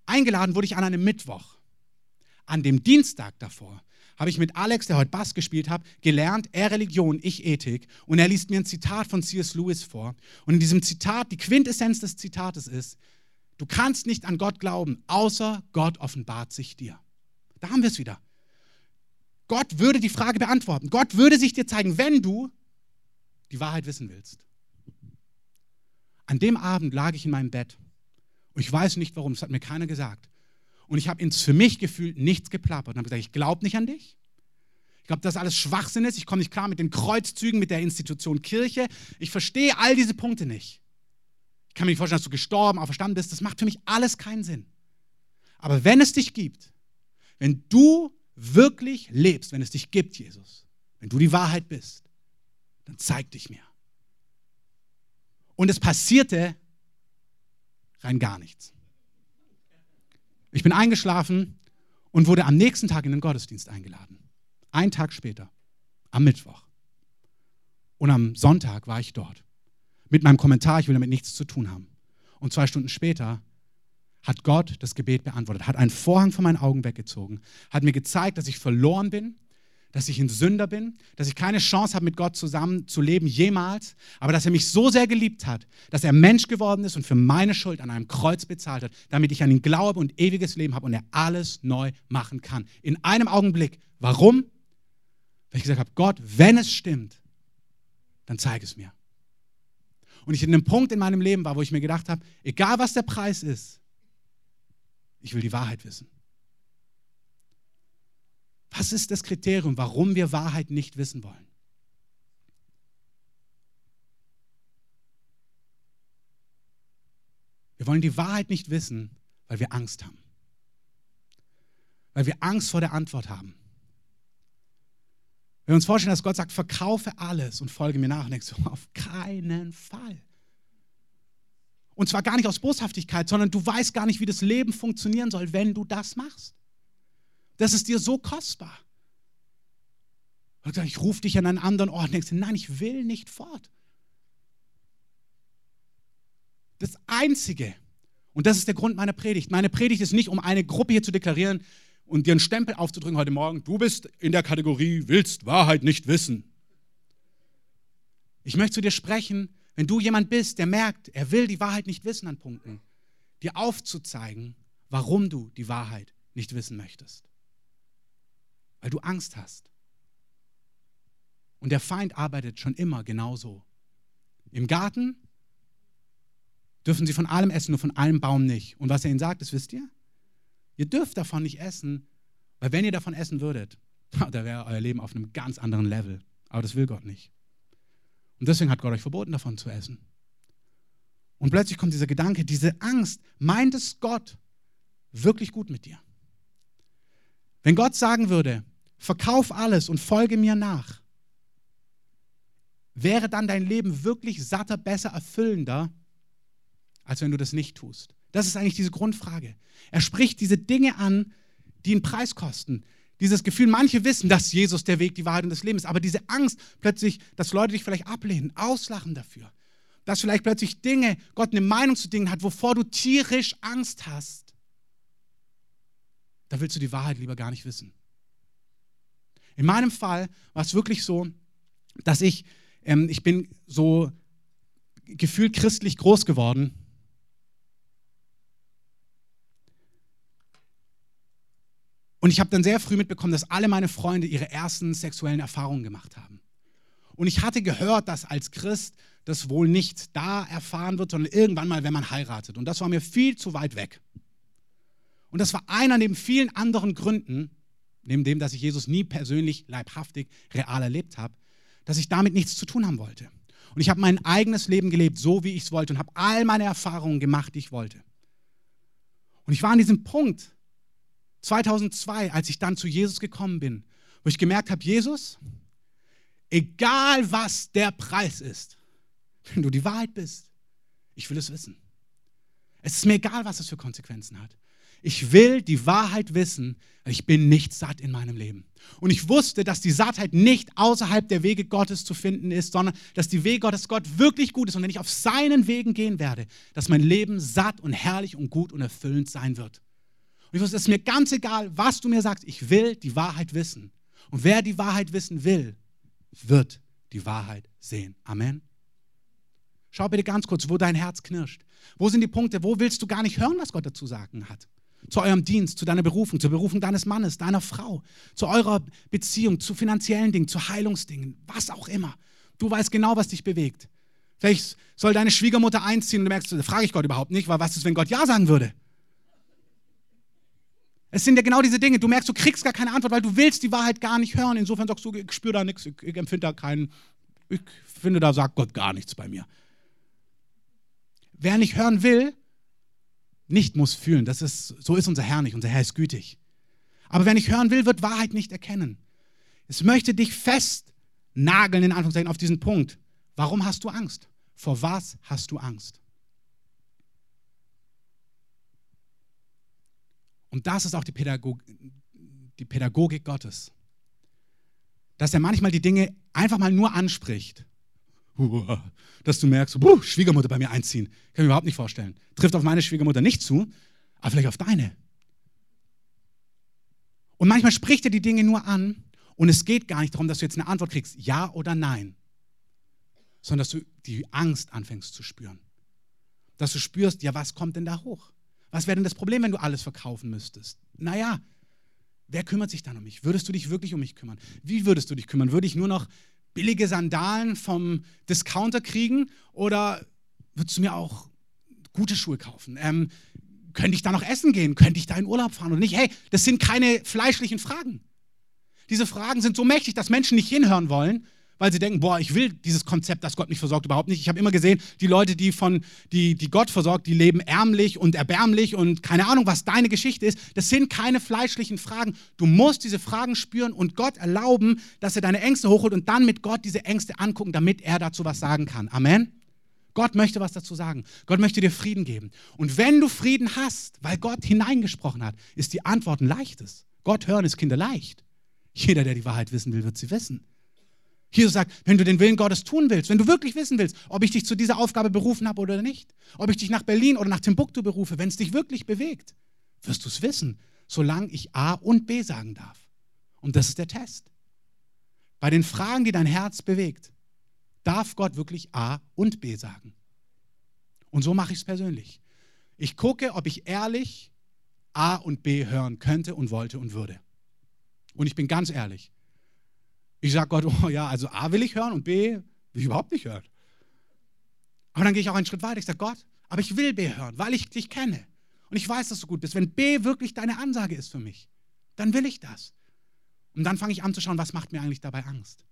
Eingeladen wurde ich an einem Mittwoch. An dem Dienstag davor habe ich mit Alex, der heute Bass gespielt hat, gelernt, er Religion, ich Ethik. Und er liest mir ein Zitat von C.S. Lewis vor. Und in diesem Zitat, die Quintessenz des Zitates ist, Du kannst nicht an Gott glauben, außer Gott offenbart sich dir. Da haben wir es wieder. Gott würde die Frage beantworten. Gott würde sich dir zeigen, wenn du die Wahrheit wissen willst. An dem Abend lag ich in meinem Bett und ich weiß nicht warum, das hat mir keiner gesagt. Und ich habe ins für mich gefühlt nichts geplappert und habe gesagt, ich glaube nicht an dich. Ich glaube, dass alles Schwachsinn ist. Ich komme nicht klar mit den Kreuzzügen, mit der Institution Kirche. Ich verstehe all diese Punkte nicht. Ich kann mir nicht vorstellen, dass du gestorben, auferstanden bist. Das macht für mich alles keinen Sinn. Aber wenn es dich gibt, wenn du wirklich lebst, wenn es dich gibt, Jesus, wenn du die Wahrheit bist, dann zeig dich mir. Und es passierte rein gar nichts. Ich bin eingeschlafen und wurde am nächsten Tag in den Gottesdienst eingeladen. Einen Tag später, am Mittwoch. Und am Sonntag war ich dort mit meinem Kommentar, ich will damit nichts zu tun haben. Und zwei Stunden später hat Gott das Gebet beantwortet, hat einen Vorhang von meinen Augen weggezogen, hat mir gezeigt, dass ich verloren bin, dass ich ein Sünder bin, dass ich keine Chance habe, mit Gott zusammen zu leben, jemals, aber dass er mich so sehr geliebt hat, dass er Mensch geworden ist und für meine Schuld an einem Kreuz bezahlt hat, damit ich an ihn glaube und ewiges Leben habe und er alles neu machen kann. In einem Augenblick. Warum? Weil ich gesagt habe, Gott, wenn es stimmt, dann zeig es mir. Und ich in einem Punkt in meinem Leben war, wo ich mir gedacht habe, egal was der Preis ist, ich will die Wahrheit wissen. Was ist das Kriterium, warum wir Wahrheit nicht wissen wollen? Wir wollen die Wahrheit nicht wissen, weil wir Angst haben. Weil wir Angst vor der Antwort haben. Wenn wir uns vorstellen, dass Gott sagt, verkaufe alles und folge mir nach, und denkst du, auf keinen Fall. Und zwar gar nicht aus Boshaftigkeit, sondern du weißt gar nicht, wie das Leben funktionieren soll, wenn du das machst. Das ist dir so kostbar. Ich rufe dich an einen anderen Ort und denkst, nein, ich will nicht fort. Das Einzige, und das ist der Grund meiner Predigt. Meine Predigt ist nicht, um eine Gruppe hier zu deklarieren und dir einen Stempel aufzudrücken heute Morgen. Du bist in der Kategorie, willst Wahrheit nicht wissen. Ich möchte zu dir sprechen, wenn du jemand bist, der merkt, er will die Wahrheit nicht wissen an Punkten, dir aufzuzeigen, warum du die Wahrheit nicht wissen möchtest. Weil du Angst hast. Und der Feind arbeitet schon immer genauso. Im Garten dürfen sie von allem essen, nur von einem Baum nicht. Und was er ihnen sagt, das wisst ihr? Ihr dürft davon nicht essen, weil wenn ihr davon essen würdet, da wäre euer Leben auf einem ganz anderen Level. Aber das will Gott nicht. Und deswegen hat Gott euch verboten, davon zu essen. Und plötzlich kommt dieser Gedanke, diese Angst, meint es Gott wirklich gut mit dir? Wenn Gott sagen würde, verkauf alles und folge mir nach, wäre dann dein Leben wirklich satter, besser, erfüllender, als wenn du das nicht tust? Das ist eigentlich diese Grundfrage. Er spricht diese Dinge an, die einen Preis kosten. Dieses Gefühl, manche wissen, dass Jesus der Weg, die Wahrheit und das Leben ist, aber diese Angst plötzlich, dass Leute dich vielleicht ablehnen, auslachen dafür. Dass vielleicht plötzlich Dinge, Gott eine Meinung zu Dingen hat, wovor du tierisch Angst hast. Da willst du die Wahrheit lieber gar nicht wissen. In meinem Fall war es wirklich so, dass ich, ähm, ich bin so gefühlt christlich groß geworden Und ich habe dann sehr früh mitbekommen, dass alle meine Freunde ihre ersten sexuellen Erfahrungen gemacht haben. Und ich hatte gehört, dass als Christ das wohl nicht da erfahren wird, sondern irgendwann mal, wenn man heiratet. Und das war mir viel zu weit weg. Und das war einer neben vielen anderen Gründen, neben dem, dass ich Jesus nie persönlich, leibhaftig, real erlebt habe, dass ich damit nichts zu tun haben wollte. Und ich habe mein eigenes Leben gelebt, so wie ich es wollte und habe all meine Erfahrungen gemacht, die ich wollte. Und ich war an diesem Punkt, 2002, als ich dann zu Jesus gekommen bin, wo ich gemerkt habe, Jesus, egal was der Preis ist, wenn du die Wahrheit bist, ich will es wissen. Es ist mir egal, was es für Konsequenzen hat. Ich will die Wahrheit wissen, ich bin nicht satt in meinem Leben. Und ich wusste, dass die Sattheit nicht außerhalb der Wege Gottes zu finden ist, sondern dass die Wege Gottes Gott wirklich gut ist. Und wenn ich auf seinen Wegen gehen werde, dass mein Leben satt und herrlich und gut und erfüllend sein wird. Und ich wusste, es ist mir ganz egal, was du mir sagst. Ich will die Wahrheit wissen. Und wer die Wahrheit wissen will, wird die Wahrheit sehen. Amen. Schau bitte ganz kurz, wo dein Herz knirscht. Wo sind die Punkte? Wo willst du gar nicht hören, was Gott dazu sagen hat? Zu eurem Dienst, zu deiner Berufung, zur Berufung deines Mannes, deiner Frau, zu eurer Beziehung, zu finanziellen Dingen, zu Heilungsdingen, was auch immer. Du weißt genau, was dich bewegt. Vielleicht soll deine Schwiegermutter einziehen und du merkst, da frage ich Gott überhaupt nicht, weil was ist, wenn Gott Ja sagen würde? Es sind ja genau diese Dinge. Du merkst, du kriegst gar keine Antwort, weil du willst die Wahrheit gar nicht hören. Insofern sagst du, ich spüre da nichts, ich, ich empfinde da keinen, ich finde, da sagt Gott gar nichts bei mir. Wer nicht hören will, nicht muss fühlen. Das ist, so ist unser Herr nicht. Unser Herr ist gütig. Aber wer nicht hören will, wird Wahrheit nicht erkennen. Es möchte dich festnageln, in Anführungszeichen, auf diesen Punkt. Warum hast du Angst? Vor was hast du Angst? Und das ist auch die, Pädagog die Pädagogik Gottes. Dass er manchmal die Dinge einfach mal nur anspricht. Dass du merkst, Schwiegermutter bei mir einziehen. Kann ich mir überhaupt nicht vorstellen. Trifft auf meine Schwiegermutter nicht zu, aber vielleicht auf deine. Und manchmal spricht er die Dinge nur an und es geht gar nicht darum, dass du jetzt eine Antwort kriegst, ja oder nein, sondern dass du die Angst anfängst zu spüren. Dass du spürst, ja, was kommt denn da hoch? Was wäre denn das Problem, wenn du alles verkaufen müsstest? Naja, wer kümmert sich dann um mich? Würdest du dich wirklich um mich kümmern? Wie würdest du dich kümmern? Würde ich nur noch billige Sandalen vom Discounter kriegen oder würdest du mir auch gute Schuhe kaufen? Ähm, könnte ich da noch essen gehen? Könnte ich da in Urlaub fahren oder nicht? Hey, das sind keine fleischlichen Fragen. Diese Fragen sind so mächtig, dass Menschen nicht hinhören wollen, weil sie denken, boah, ich will dieses Konzept, dass Gott mich versorgt, überhaupt nicht. Ich habe immer gesehen, die Leute, die von die, die Gott versorgt, die leben ärmlich und erbärmlich und keine Ahnung, was deine Geschichte ist. Das sind keine fleischlichen Fragen. Du musst diese Fragen spüren und Gott erlauben, dass er deine Ängste hochholt und dann mit Gott diese Ängste angucken, damit er dazu was sagen kann. Amen. Gott möchte was dazu sagen. Gott möchte dir Frieden geben. Und wenn du Frieden hast, weil Gott hineingesprochen hat, ist die Antwort ein leichtes. Gott hören ist Kinder leicht. Jeder, der die Wahrheit wissen will, wird sie wissen. Jesus sagt, wenn du den Willen Gottes tun willst, wenn du wirklich wissen willst, ob ich dich zu dieser Aufgabe berufen habe oder nicht, ob ich dich nach Berlin oder nach Timbuktu berufe, wenn es dich wirklich bewegt, wirst du es wissen, solange ich A und B sagen darf. Und das ist der Test. Bei den Fragen, die dein Herz bewegt, darf Gott wirklich A und B sagen. Und so mache ich es persönlich. Ich gucke, ob ich ehrlich A und B hören könnte und wollte und würde. Und ich bin ganz ehrlich. Ich sage Gott, oh ja, also A will ich hören und B will ich überhaupt nicht hören. Aber dann gehe ich auch einen Schritt weiter. Ich sage Gott, aber ich will B hören, weil ich dich kenne. Und ich weiß, dass du gut bist. Wenn B wirklich deine Ansage ist für mich, dann will ich das. Und dann fange ich an zu schauen, was macht mir eigentlich dabei Angst.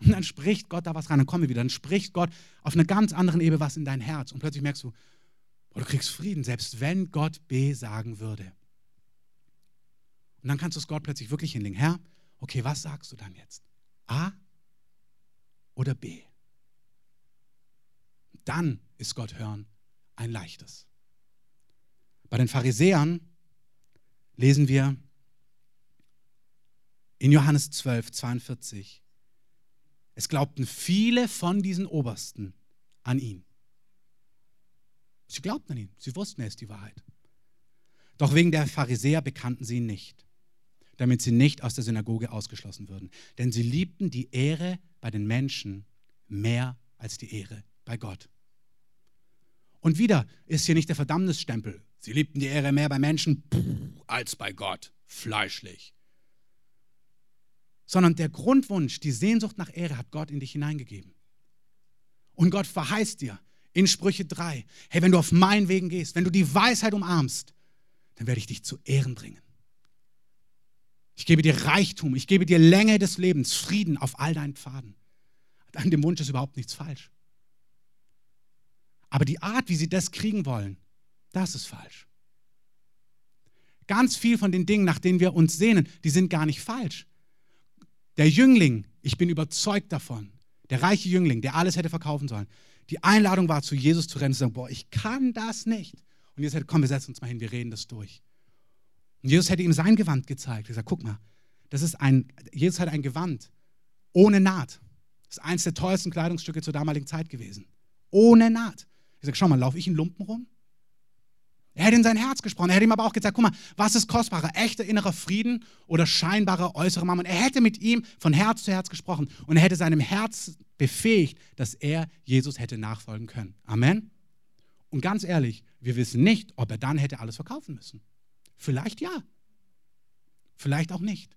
Und dann spricht Gott da was rein, dann kommen wir wieder. Dann spricht Gott auf einer ganz anderen Ebene was in dein Herz. Und plötzlich merkst du, oh, du kriegst Frieden, selbst wenn Gott B sagen würde. Und dann kannst du es Gott plötzlich wirklich hinlegen. Herr, okay, was sagst du dann jetzt? A oder B? Dann ist Gott hören ein leichtes. Bei den Pharisäern lesen wir in Johannes 12, 42, es glaubten viele von diesen Obersten an ihn. Sie glaubten an ihn, sie wussten, er ist die Wahrheit. Doch wegen der Pharisäer bekannten sie ihn nicht, damit sie nicht aus der Synagoge ausgeschlossen würden. Denn sie liebten die Ehre bei den Menschen mehr als die Ehre bei Gott. Und wieder ist hier nicht der Verdammnisstempel. Sie liebten die Ehre mehr bei Menschen als bei Gott. Fleischlich sondern der Grundwunsch, die Sehnsucht nach Ehre hat Gott in dich hineingegeben. Und Gott verheißt dir in Sprüche 3, hey, wenn du auf meinen Wegen gehst, wenn du die Weisheit umarmst, dann werde ich dich zu Ehren bringen. Ich gebe dir Reichtum, ich gebe dir Länge des Lebens, Frieden auf all deinen Pfaden. An dem Wunsch ist überhaupt nichts falsch. Aber die Art, wie sie das kriegen wollen, das ist falsch. Ganz viel von den Dingen, nach denen wir uns sehnen, die sind gar nicht falsch. Der Jüngling, ich bin überzeugt davon, der reiche Jüngling, der alles hätte verkaufen sollen, die Einladung war, zu Jesus zu rennen und zu sagen, boah, ich kann das nicht. Und Jesus hätte, komm, wir setzen uns mal hin, wir reden das durch. Und Jesus hätte ihm sein Gewand gezeigt. Er gesagt, guck mal, das ist ein, Jesus hat ein Gewand ohne Naht. Das ist eines der teuersten Kleidungsstücke zur damaligen Zeit gewesen. Ohne Naht. Ich sage, schau mal, laufe ich in Lumpen rum? Er hätte in sein Herz gesprochen. Er hätte ihm aber auch gesagt, guck mal, was ist kostbarer, echter innerer Frieden oder scheinbarer äußerer Mammon? Er hätte mit ihm von Herz zu Herz gesprochen und er hätte seinem Herz befähigt, dass er Jesus hätte nachfolgen können. Amen. Und ganz ehrlich, wir wissen nicht, ob er dann hätte alles verkaufen müssen. Vielleicht ja. Vielleicht auch nicht.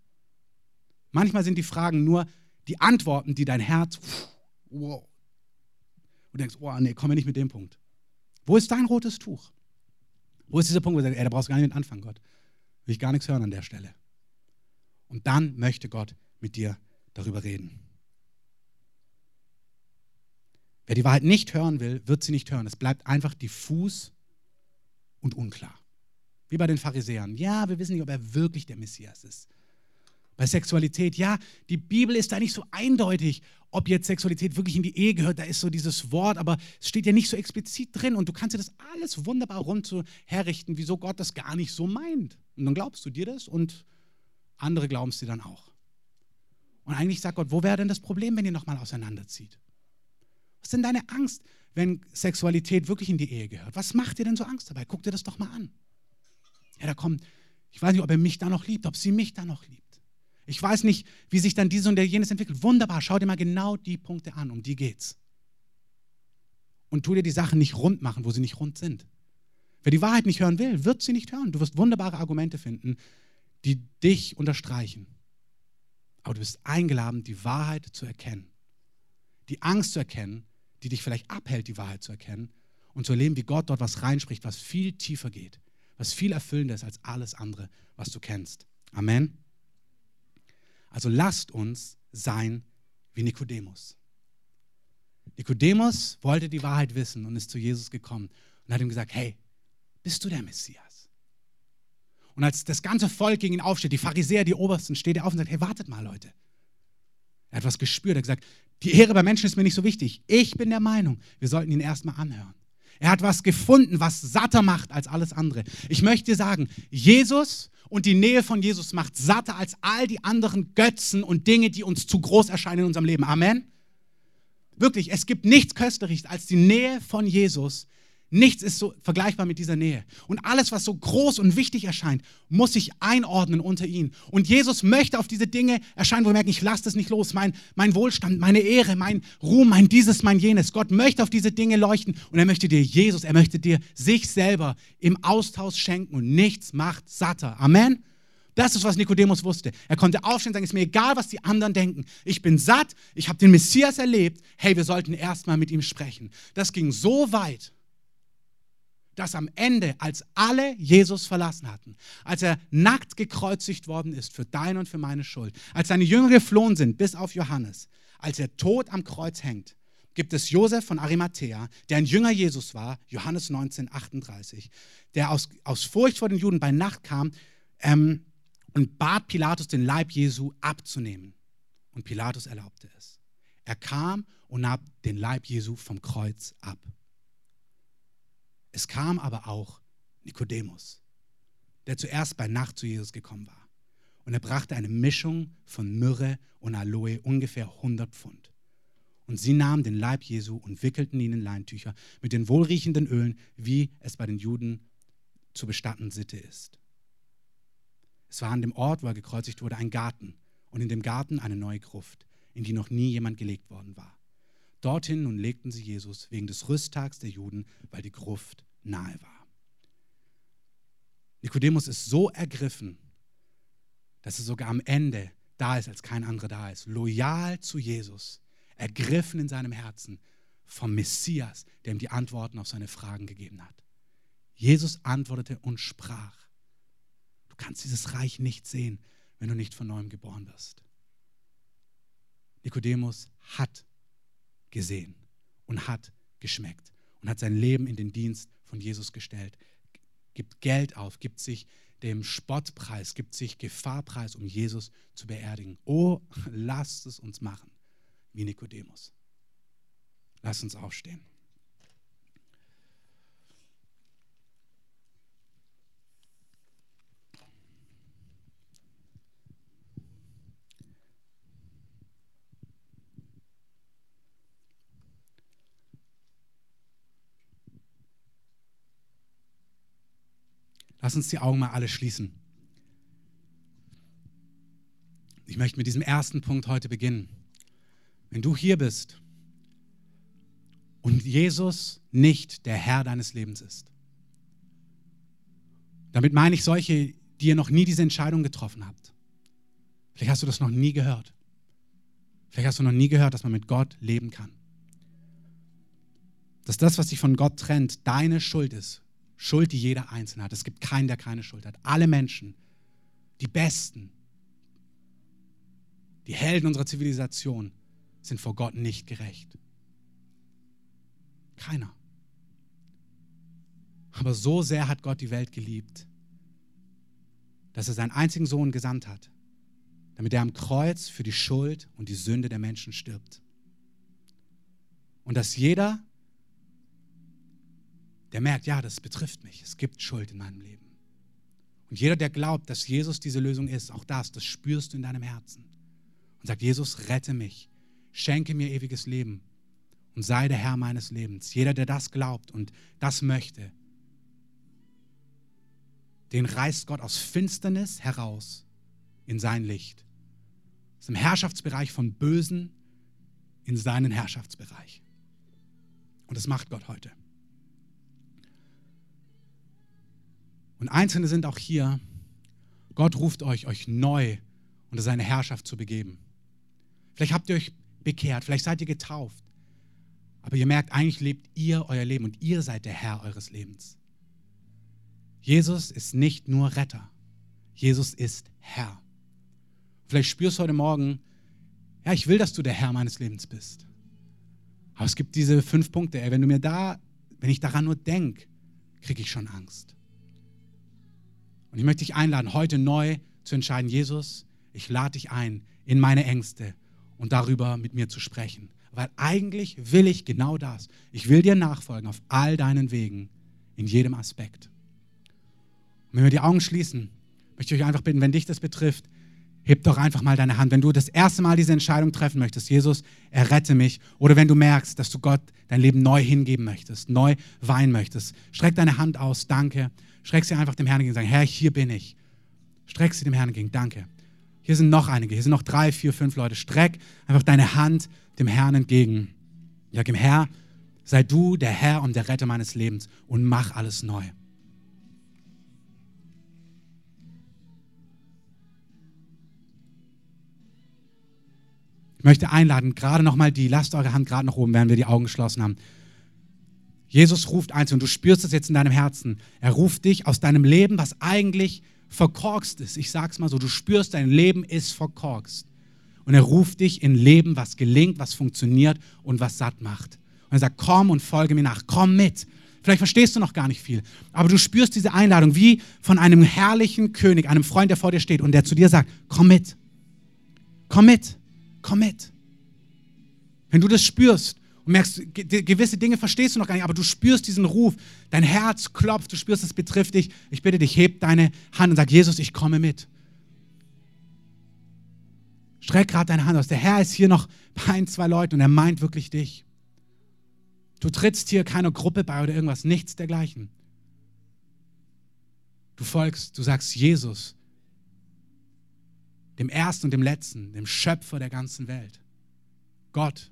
Manchmal sind die Fragen nur die Antworten, die dein Herz, wow. Und denkst, oh nee, komm wir nicht mit dem Punkt. Wo ist dein rotes Tuch? Wo ist dieser Punkt, wo du sagst, ey, da brauchst du gar nicht mit anfangen, Gott. Will ich gar nichts hören an der Stelle. Und dann möchte Gott mit dir darüber reden. Wer die Wahrheit nicht hören will, wird sie nicht hören. Es bleibt einfach diffus und unklar. Wie bei den Pharisäern. Ja, wir wissen nicht, ob er wirklich der Messias ist. Bei Sexualität, ja, die Bibel ist da nicht so eindeutig, ob jetzt Sexualität wirklich in die Ehe gehört. Da ist so dieses Wort, aber es steht ja nicht so explizit drin und du kannst dir das alles wunderbar rund herrichten, wieso Gott das gar nicht so meint. Und dann glaubst du dir das und andere glauben es dir dann auch. Und eigentlich sagt Gott, wo wäre denn das Problem, wenn ihr nochmal auseinanderzieht? Was ist denn deine Angst, wenn Sexualität wirklich in die Ehe gehört? Was macht dir denn so Angst dabei? Guck dir das doch mal an. Ja, da kommt, ich weiß nicht, ob er mich da noch liebt, ob sie mich da noch liebt. Ich weiß nicht, wie sich dann dies und jenes entwickelt. Wunderbar, schau dir mal genau die Punkte an, um die geht's. Und tu dir die Sachen nicht rund machen, wo sie nicht rund sind. Wer die Wahrheit nicht hören will, wird sie nicht hören. Du wirst wunderbare Argumente finden, die dich unterstreichen. Aber du bist eingeladen, die Wahrheit zu erkennen. Die Angst zu erkennen, die dich vielleicht abhält, die Wahrheit zu erkennen und zu erleben, wie Gott dort was reinspricht, was viel tiefer geht, was viel erfüllender ist als alles andere, was du kennst. Amen. Also lasst uns sein wie Nikodemus. Nikodemus wollte die Wahrheit wissen und ist zu Jesus gekommen und hat ihm gesagt, hey, bist du der Messias? Und als das ganze Volk gegen ihn aufsteht, die Pharisäer, die Obersten, steht er auf und sagt, hey, wartet mal, Leute. Er hat was gespürt, er hat gesagt, die Ehre bei Menschen ist mir nicht so wichtig. Ich bin der Meinung, wir sollten ihn erstmal anhören. Er hat was gefunden, was satter macht als alles andere. Ich möchte dir sagen, Jesus und die Nähe von Jesus macht satter als all die anderen Götzen und Dinge, die uns zu groß erscheinen in unserem Leben. Amen. Wirklich, es gibt nichts köstliches als die Nähe von Jesus, Nichts ist so vergleichbar mit dieser Nähe. Und alles, was so groß und wichtig erscheint, muss sich einordnen unter ihn. Und Jesus möchte auf diese Dinge erscheinen, wo wir merken, ich lasse das nicht los. Mein, mein Wohlstand, meine Ehre, mein Ruhm, mein dieses, mein jenes. Gott möchte auf diese Dinge leuchten und er möchte dir Jesus, er möchte dir sich selber im Austausch schenken und nichts macht satter. Amen. Das ist, was Nikodemus wusste. Er konnte aufstehen und sagen, es ist mir egal, was die anderen denken. Ich bin satt, ich habe den Messias erlebt. Hey, wir sollten erstmal mit ihm sprechen. Das ging so weit, dass am Ende, als alle Jesus verlassen hatten, als er nackt gekreuzigt worden ist für deine und für meine Schuld, als seine Jünger geflohen sind, bis auf Johannes, als er tot am Kreuz hängt, gibt es Josef von Arimathea, der ein Jünger Jesus war, Johannes 19, 38, der aus, aus Furcht vor den Juden bei Nacht kam ähm, und bat Pilatus, den Leib Jesu abzunehmen. Und Pilatus erlaubte es. Er kam und nahm den Leib Jesu vom Kreuz ab. Es kam aber auch Nikodemus, der zuerst bei Nacht zu Jesus gekommen war. Und er brachte eine Mischung von Myrrhe und Aloe, ungefähr 100 Pfund. Und sie nahmen den Leib Jesu und wickelten ihn in Leintücher mit den wohlriechenden Ölen, wie es bei den Juden zu bestatten Sitte ist. Es war an dem Ort, wo er gekreuzigt wurde, ein Garten und in dem Garten eine neue Gruft, in die noch nie jemand gelegt worden war. Dorthin nun legten sie Jesus wegen des Rüsttags der Juden, weil die Gruft nahe war. Nikodemus ist so ergriffen, dass er sogar am Ende da ist, als kein anderer da ist. Loyal zu Jesus, ergriffen in seinem Herzen vom Messias, der ihm die Antworten auf seine Fragen gegeben hat. Jesus antwortete und sprach, du kannst dieses Reich nicht sehen, wenn du nicht von neuem geboren wirst. Nikodemus hat gesehen und hat geschmeckt und hat sein Leben in den Dienst von Jesus gestellt. Gibt Geld auf, gibt sich dem Spottpreis, gibt sich Gefahrpreis, um Jesus zu beerdigen. Oh, lasst es uns machen, wie Nikodemus. Lasst uns aufstehen. Lass uns die Augen mal alle schließen. Ich möchte mit diesem ersten Punkt heute beginnen. Wenn du hier bist und Jesus nicht der Herr deines Lebens ist, damit meine ich solche, die ihr noch nie diese Entscheidung getroffen habt. Vielleicht hast du das noch nie gehört. Vielleicht hast du noch nie gehört, dass man mit Gott leben kann. Dass das, was dich von Gott trennt, deine Schuld ist Schuld, die jeder Einzelne hat. Es gibt keinen, der keine Schuld hat. Alle Menschen, die Besten, die Helden unserer Zivilisation, sind vor Gott nicht gerecht. Keiner. Aber so sehr hat Gott die Welt geliebt, dass er seinen einzigen Sohn gesandt hat, damit er am Kreuz für die Schuld und die Sünde der Menschen stirbt. Und dass jeder, der merkt, ja, das betrifft mich. Es gibt Schuld in meinem Leben. Und jeder, der glaubt, dass Jesus diese Lösung ist, auch das, das spürst du in deinem Herzen. Und sagt, Jesus, rette mich, schenke mir ewiges Leben und sei der Herr meines Lebens. Jeder, der das glaubt und das möchte, den reißt Gott aus Finsternis heraus in sein Licht. Aus dem Herrschaftsbereich von Bösen in seinen Herrschaftsbereich. Und das macht Gott heute. Und Einzelne sind auch hier. Gott ruft euch, euch neu unter seine Herrschaft zu begeben. Vielleicht habt ihr euch bekehrt, vielleicht seid ihr getauft. Aber ihr merkt, eigentlich lebt ihr euer Leben und ihr seid der Herr eures Lebens. Jesus ist nicht nur Retter. Jesus ist Herr. Vielleicht spürst du heute Morgen, ja, ich will, dass du der Herr meines Lebens bist. Aber es gibt diese fünf Punkte. Ey, wenn du mir da, wenn ich daran nur denke, kriege ich schon Angst. Und ich möchte dich einladen, heute neu zu entscheiden, Jesus, ich lade dich ein in meine Ängste und darüber mit mir zu sprechen. Weil eigentlich will ich genau das. Ich will dir nachfolgen auf all deinen Wegen, in jedem Aspekt. Und wenn wir die Augen schließen, möchte ich euch einfach bitten, wenn dich das betrifft, heb doch einfach mal deine Hand. Wenn du das erste Mal diese Entscheidung treffen möchtest, Jesus, errette mich, oder wenn du merkst, dass du Gott dein Leben neu hingeben möchtest, neu weinen möchtest, streck deine Hand aus, danke. Streck sie einfach dem Herrn entgegen und sag, Herr, hier bin ich. Streck sie dem Herrn entgegen, danke. Hier sind noch einige, hier sind noch drei, vier, fünf Leute. Streck einfach deine Hand dem Herrn entgegen. Sag ihm, Herr, sei du der Herr und der Retter meines Lebens und mach alles neu. Ich möchte einladen, gerade nochmal die, lasst eure Hand gerade noch oben, während wir die Augen geschlossen haben. Jesus ruft eins und du spürst es jetzt in deinem Herzen. Er ruft dich aus deinem Leben, was eigentlich verkorkst ist. Ich sag's mal so, du spürst, dein Leben ist verkorkst. Und er ruft dich in Leben, was gelingt, was funktioniert und was satt macht. Und er sagt, komm und folge mir nach, komm mit. Vielleicht verstehst du noch gar nicht viel, aber du spürst diese Einladung wie von einem herrlichen König, einem Freund, der vor dir steht und der zu dir sagt, komm mit, komm mit. Komm mit. Wenn du das spürst und merkst, gewisse Dinge verstehst du noch gar nicht, aber du spürst diesen Ruf, dein Herz klopft, du spürst, es betrifft dich. Ich bitte dich, heb deine Hand und sag, Jesus, ich komme mit. Streck gerade deine Hand aus. Der Herr ist hier noch bei ein, zwei Leuten und er meint wirklich dich. Du trittst hier keiner Gruppe bei oder irgendwas, nichts dergleichen. Du folgst, du sagst, Jesus, dem Ersten und dem Letzten, dem Schöpfer der ganzen Welt. Gott,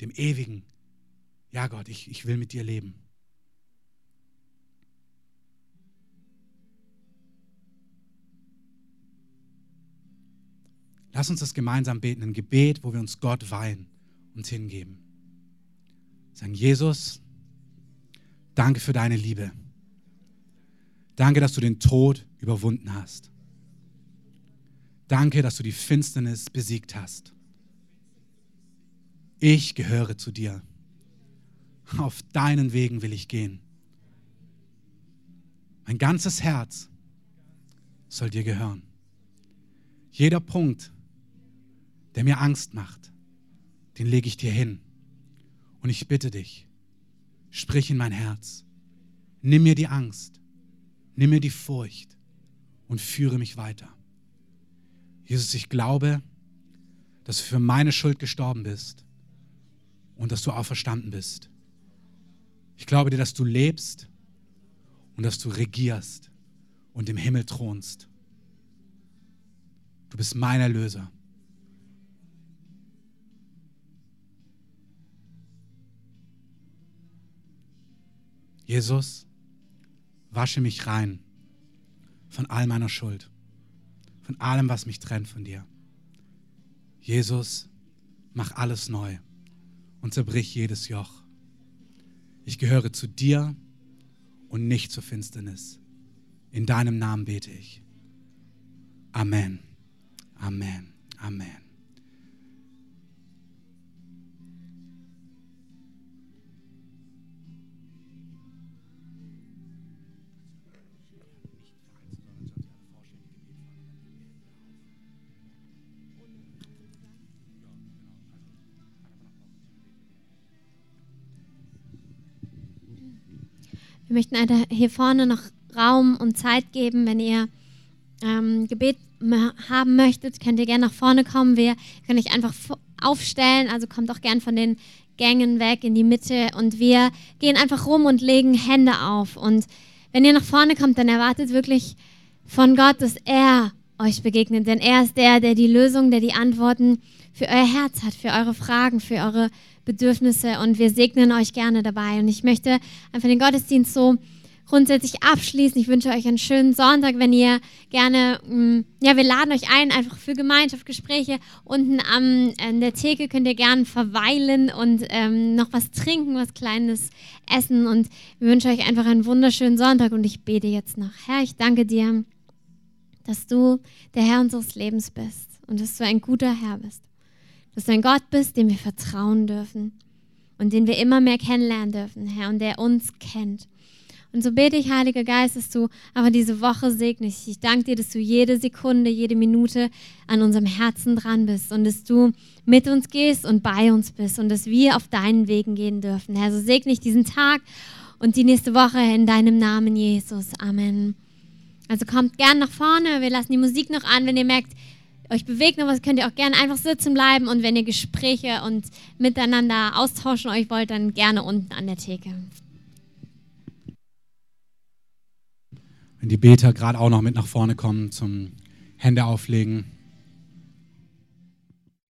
dem Ewigen. Ja, Gott, ich, ich will mit dir leben. Lass uns das gemeinsam beten, ein Gebet, wo wir uns Gott weihen, und hingeben. Sagen, Jesus, danke für deine Liebe. Danke, dass du den Tod überwunden hast. Danke, dass du die Finsternis besiegt hast. Ich gehöre zu dir. Auf deinen Wegen will ich gehen. Mein ganzes Herz soll dir gehören. Jeder Punkt, der mir Angst macht, den lege ich dir hin. Und ich bitte dich, sprich in mein Herz. Nimm mir die Angst, nimm mir die Furcht und führe mich weiter. Jesus, ich glaube, dass du für meine Schuld gestorben bist und dass du auferstanden bist. Ich glaube dir, dass du lebst und dass du regierst und im Himmel thronst. Du bist mein Erlöser. Jesus, wasche mich rein von all meiner Schuld von allem, was mich trennt von dir. Jesus, mach alles neu und zerbrich jedes Joch. Ich gehöre zu dir und nicht zur Finsternis. In deinem Namen bete ich. Amen. Amen. Amen. Wir möchten hier vorne noch Raum und Zeit geben. Wenn ihr ähm, Gebet haben möchtet, könnt ihr gerne nach vorne kommen. Wir können euch einfach aufstellen. Also kommt auch gern von den Gängen weg in die Mitte. Und wir gehen einfach rum und legen Hände auf. Und wenn ihr nach vorne kommt, dann erwartet wirklich von Gott, dass er euch begegnet. Denn er ist der, der die Lösung, der die Antworten für euer Herz hat, für eure Fragen, für eure Bedürfnisse. Und wir segnen euch gerne dabei. Und ich möchte einfach den Gottesdienst so grundsätzlich abschließen. Ich wünsche euch einen schönen Sonntag, wenn ihr gerne, mm, ja, wir laden euch ein, einfach für Gemeinschaftsgespräche. Unten am, an der Theke könnt ihr gerne verweilen und ähm, noch was trinken, was Kleines essen. Und wir wünschen euch einfach einen wunderschönen Sonntag und ich bete jetzt noch. Herr, ich danke dir, dass du der Herr unseres Lebens bist und dass du ein guter Herr bist. Dass du ein Gott bist, dem wir vertrauen dürfen und den wir immer mehr kennenlernen dürfen, Herr, und der uns kennt. Und so bete ich, Heiliger Geist, dass du aber diese Woche segnest. Ich danke dir, dass du jede Sekunde, jede Minute an unserem Herzen dran bist und dass du mit uns gehst und bei uns bist und dass wir auf deinen Wegen gehen dürfen. Herr, so segne ich diesen Tag und die nächste Woche in deinem Namen, Jesus. Amen. Also kommt gern nach vorne. Wir lassen die Musik noch an. Wenn ihr merkt, euch bewegt was, könnt ihr auch gerne einfach sitzen bleiben. Und wenn ihr Gespräche und miteinander austauschen euch wollt, dann gerne unten an der Theke. Wenn die Beter gerade auch noch mit nach vorne kommen zum Hände auflegen.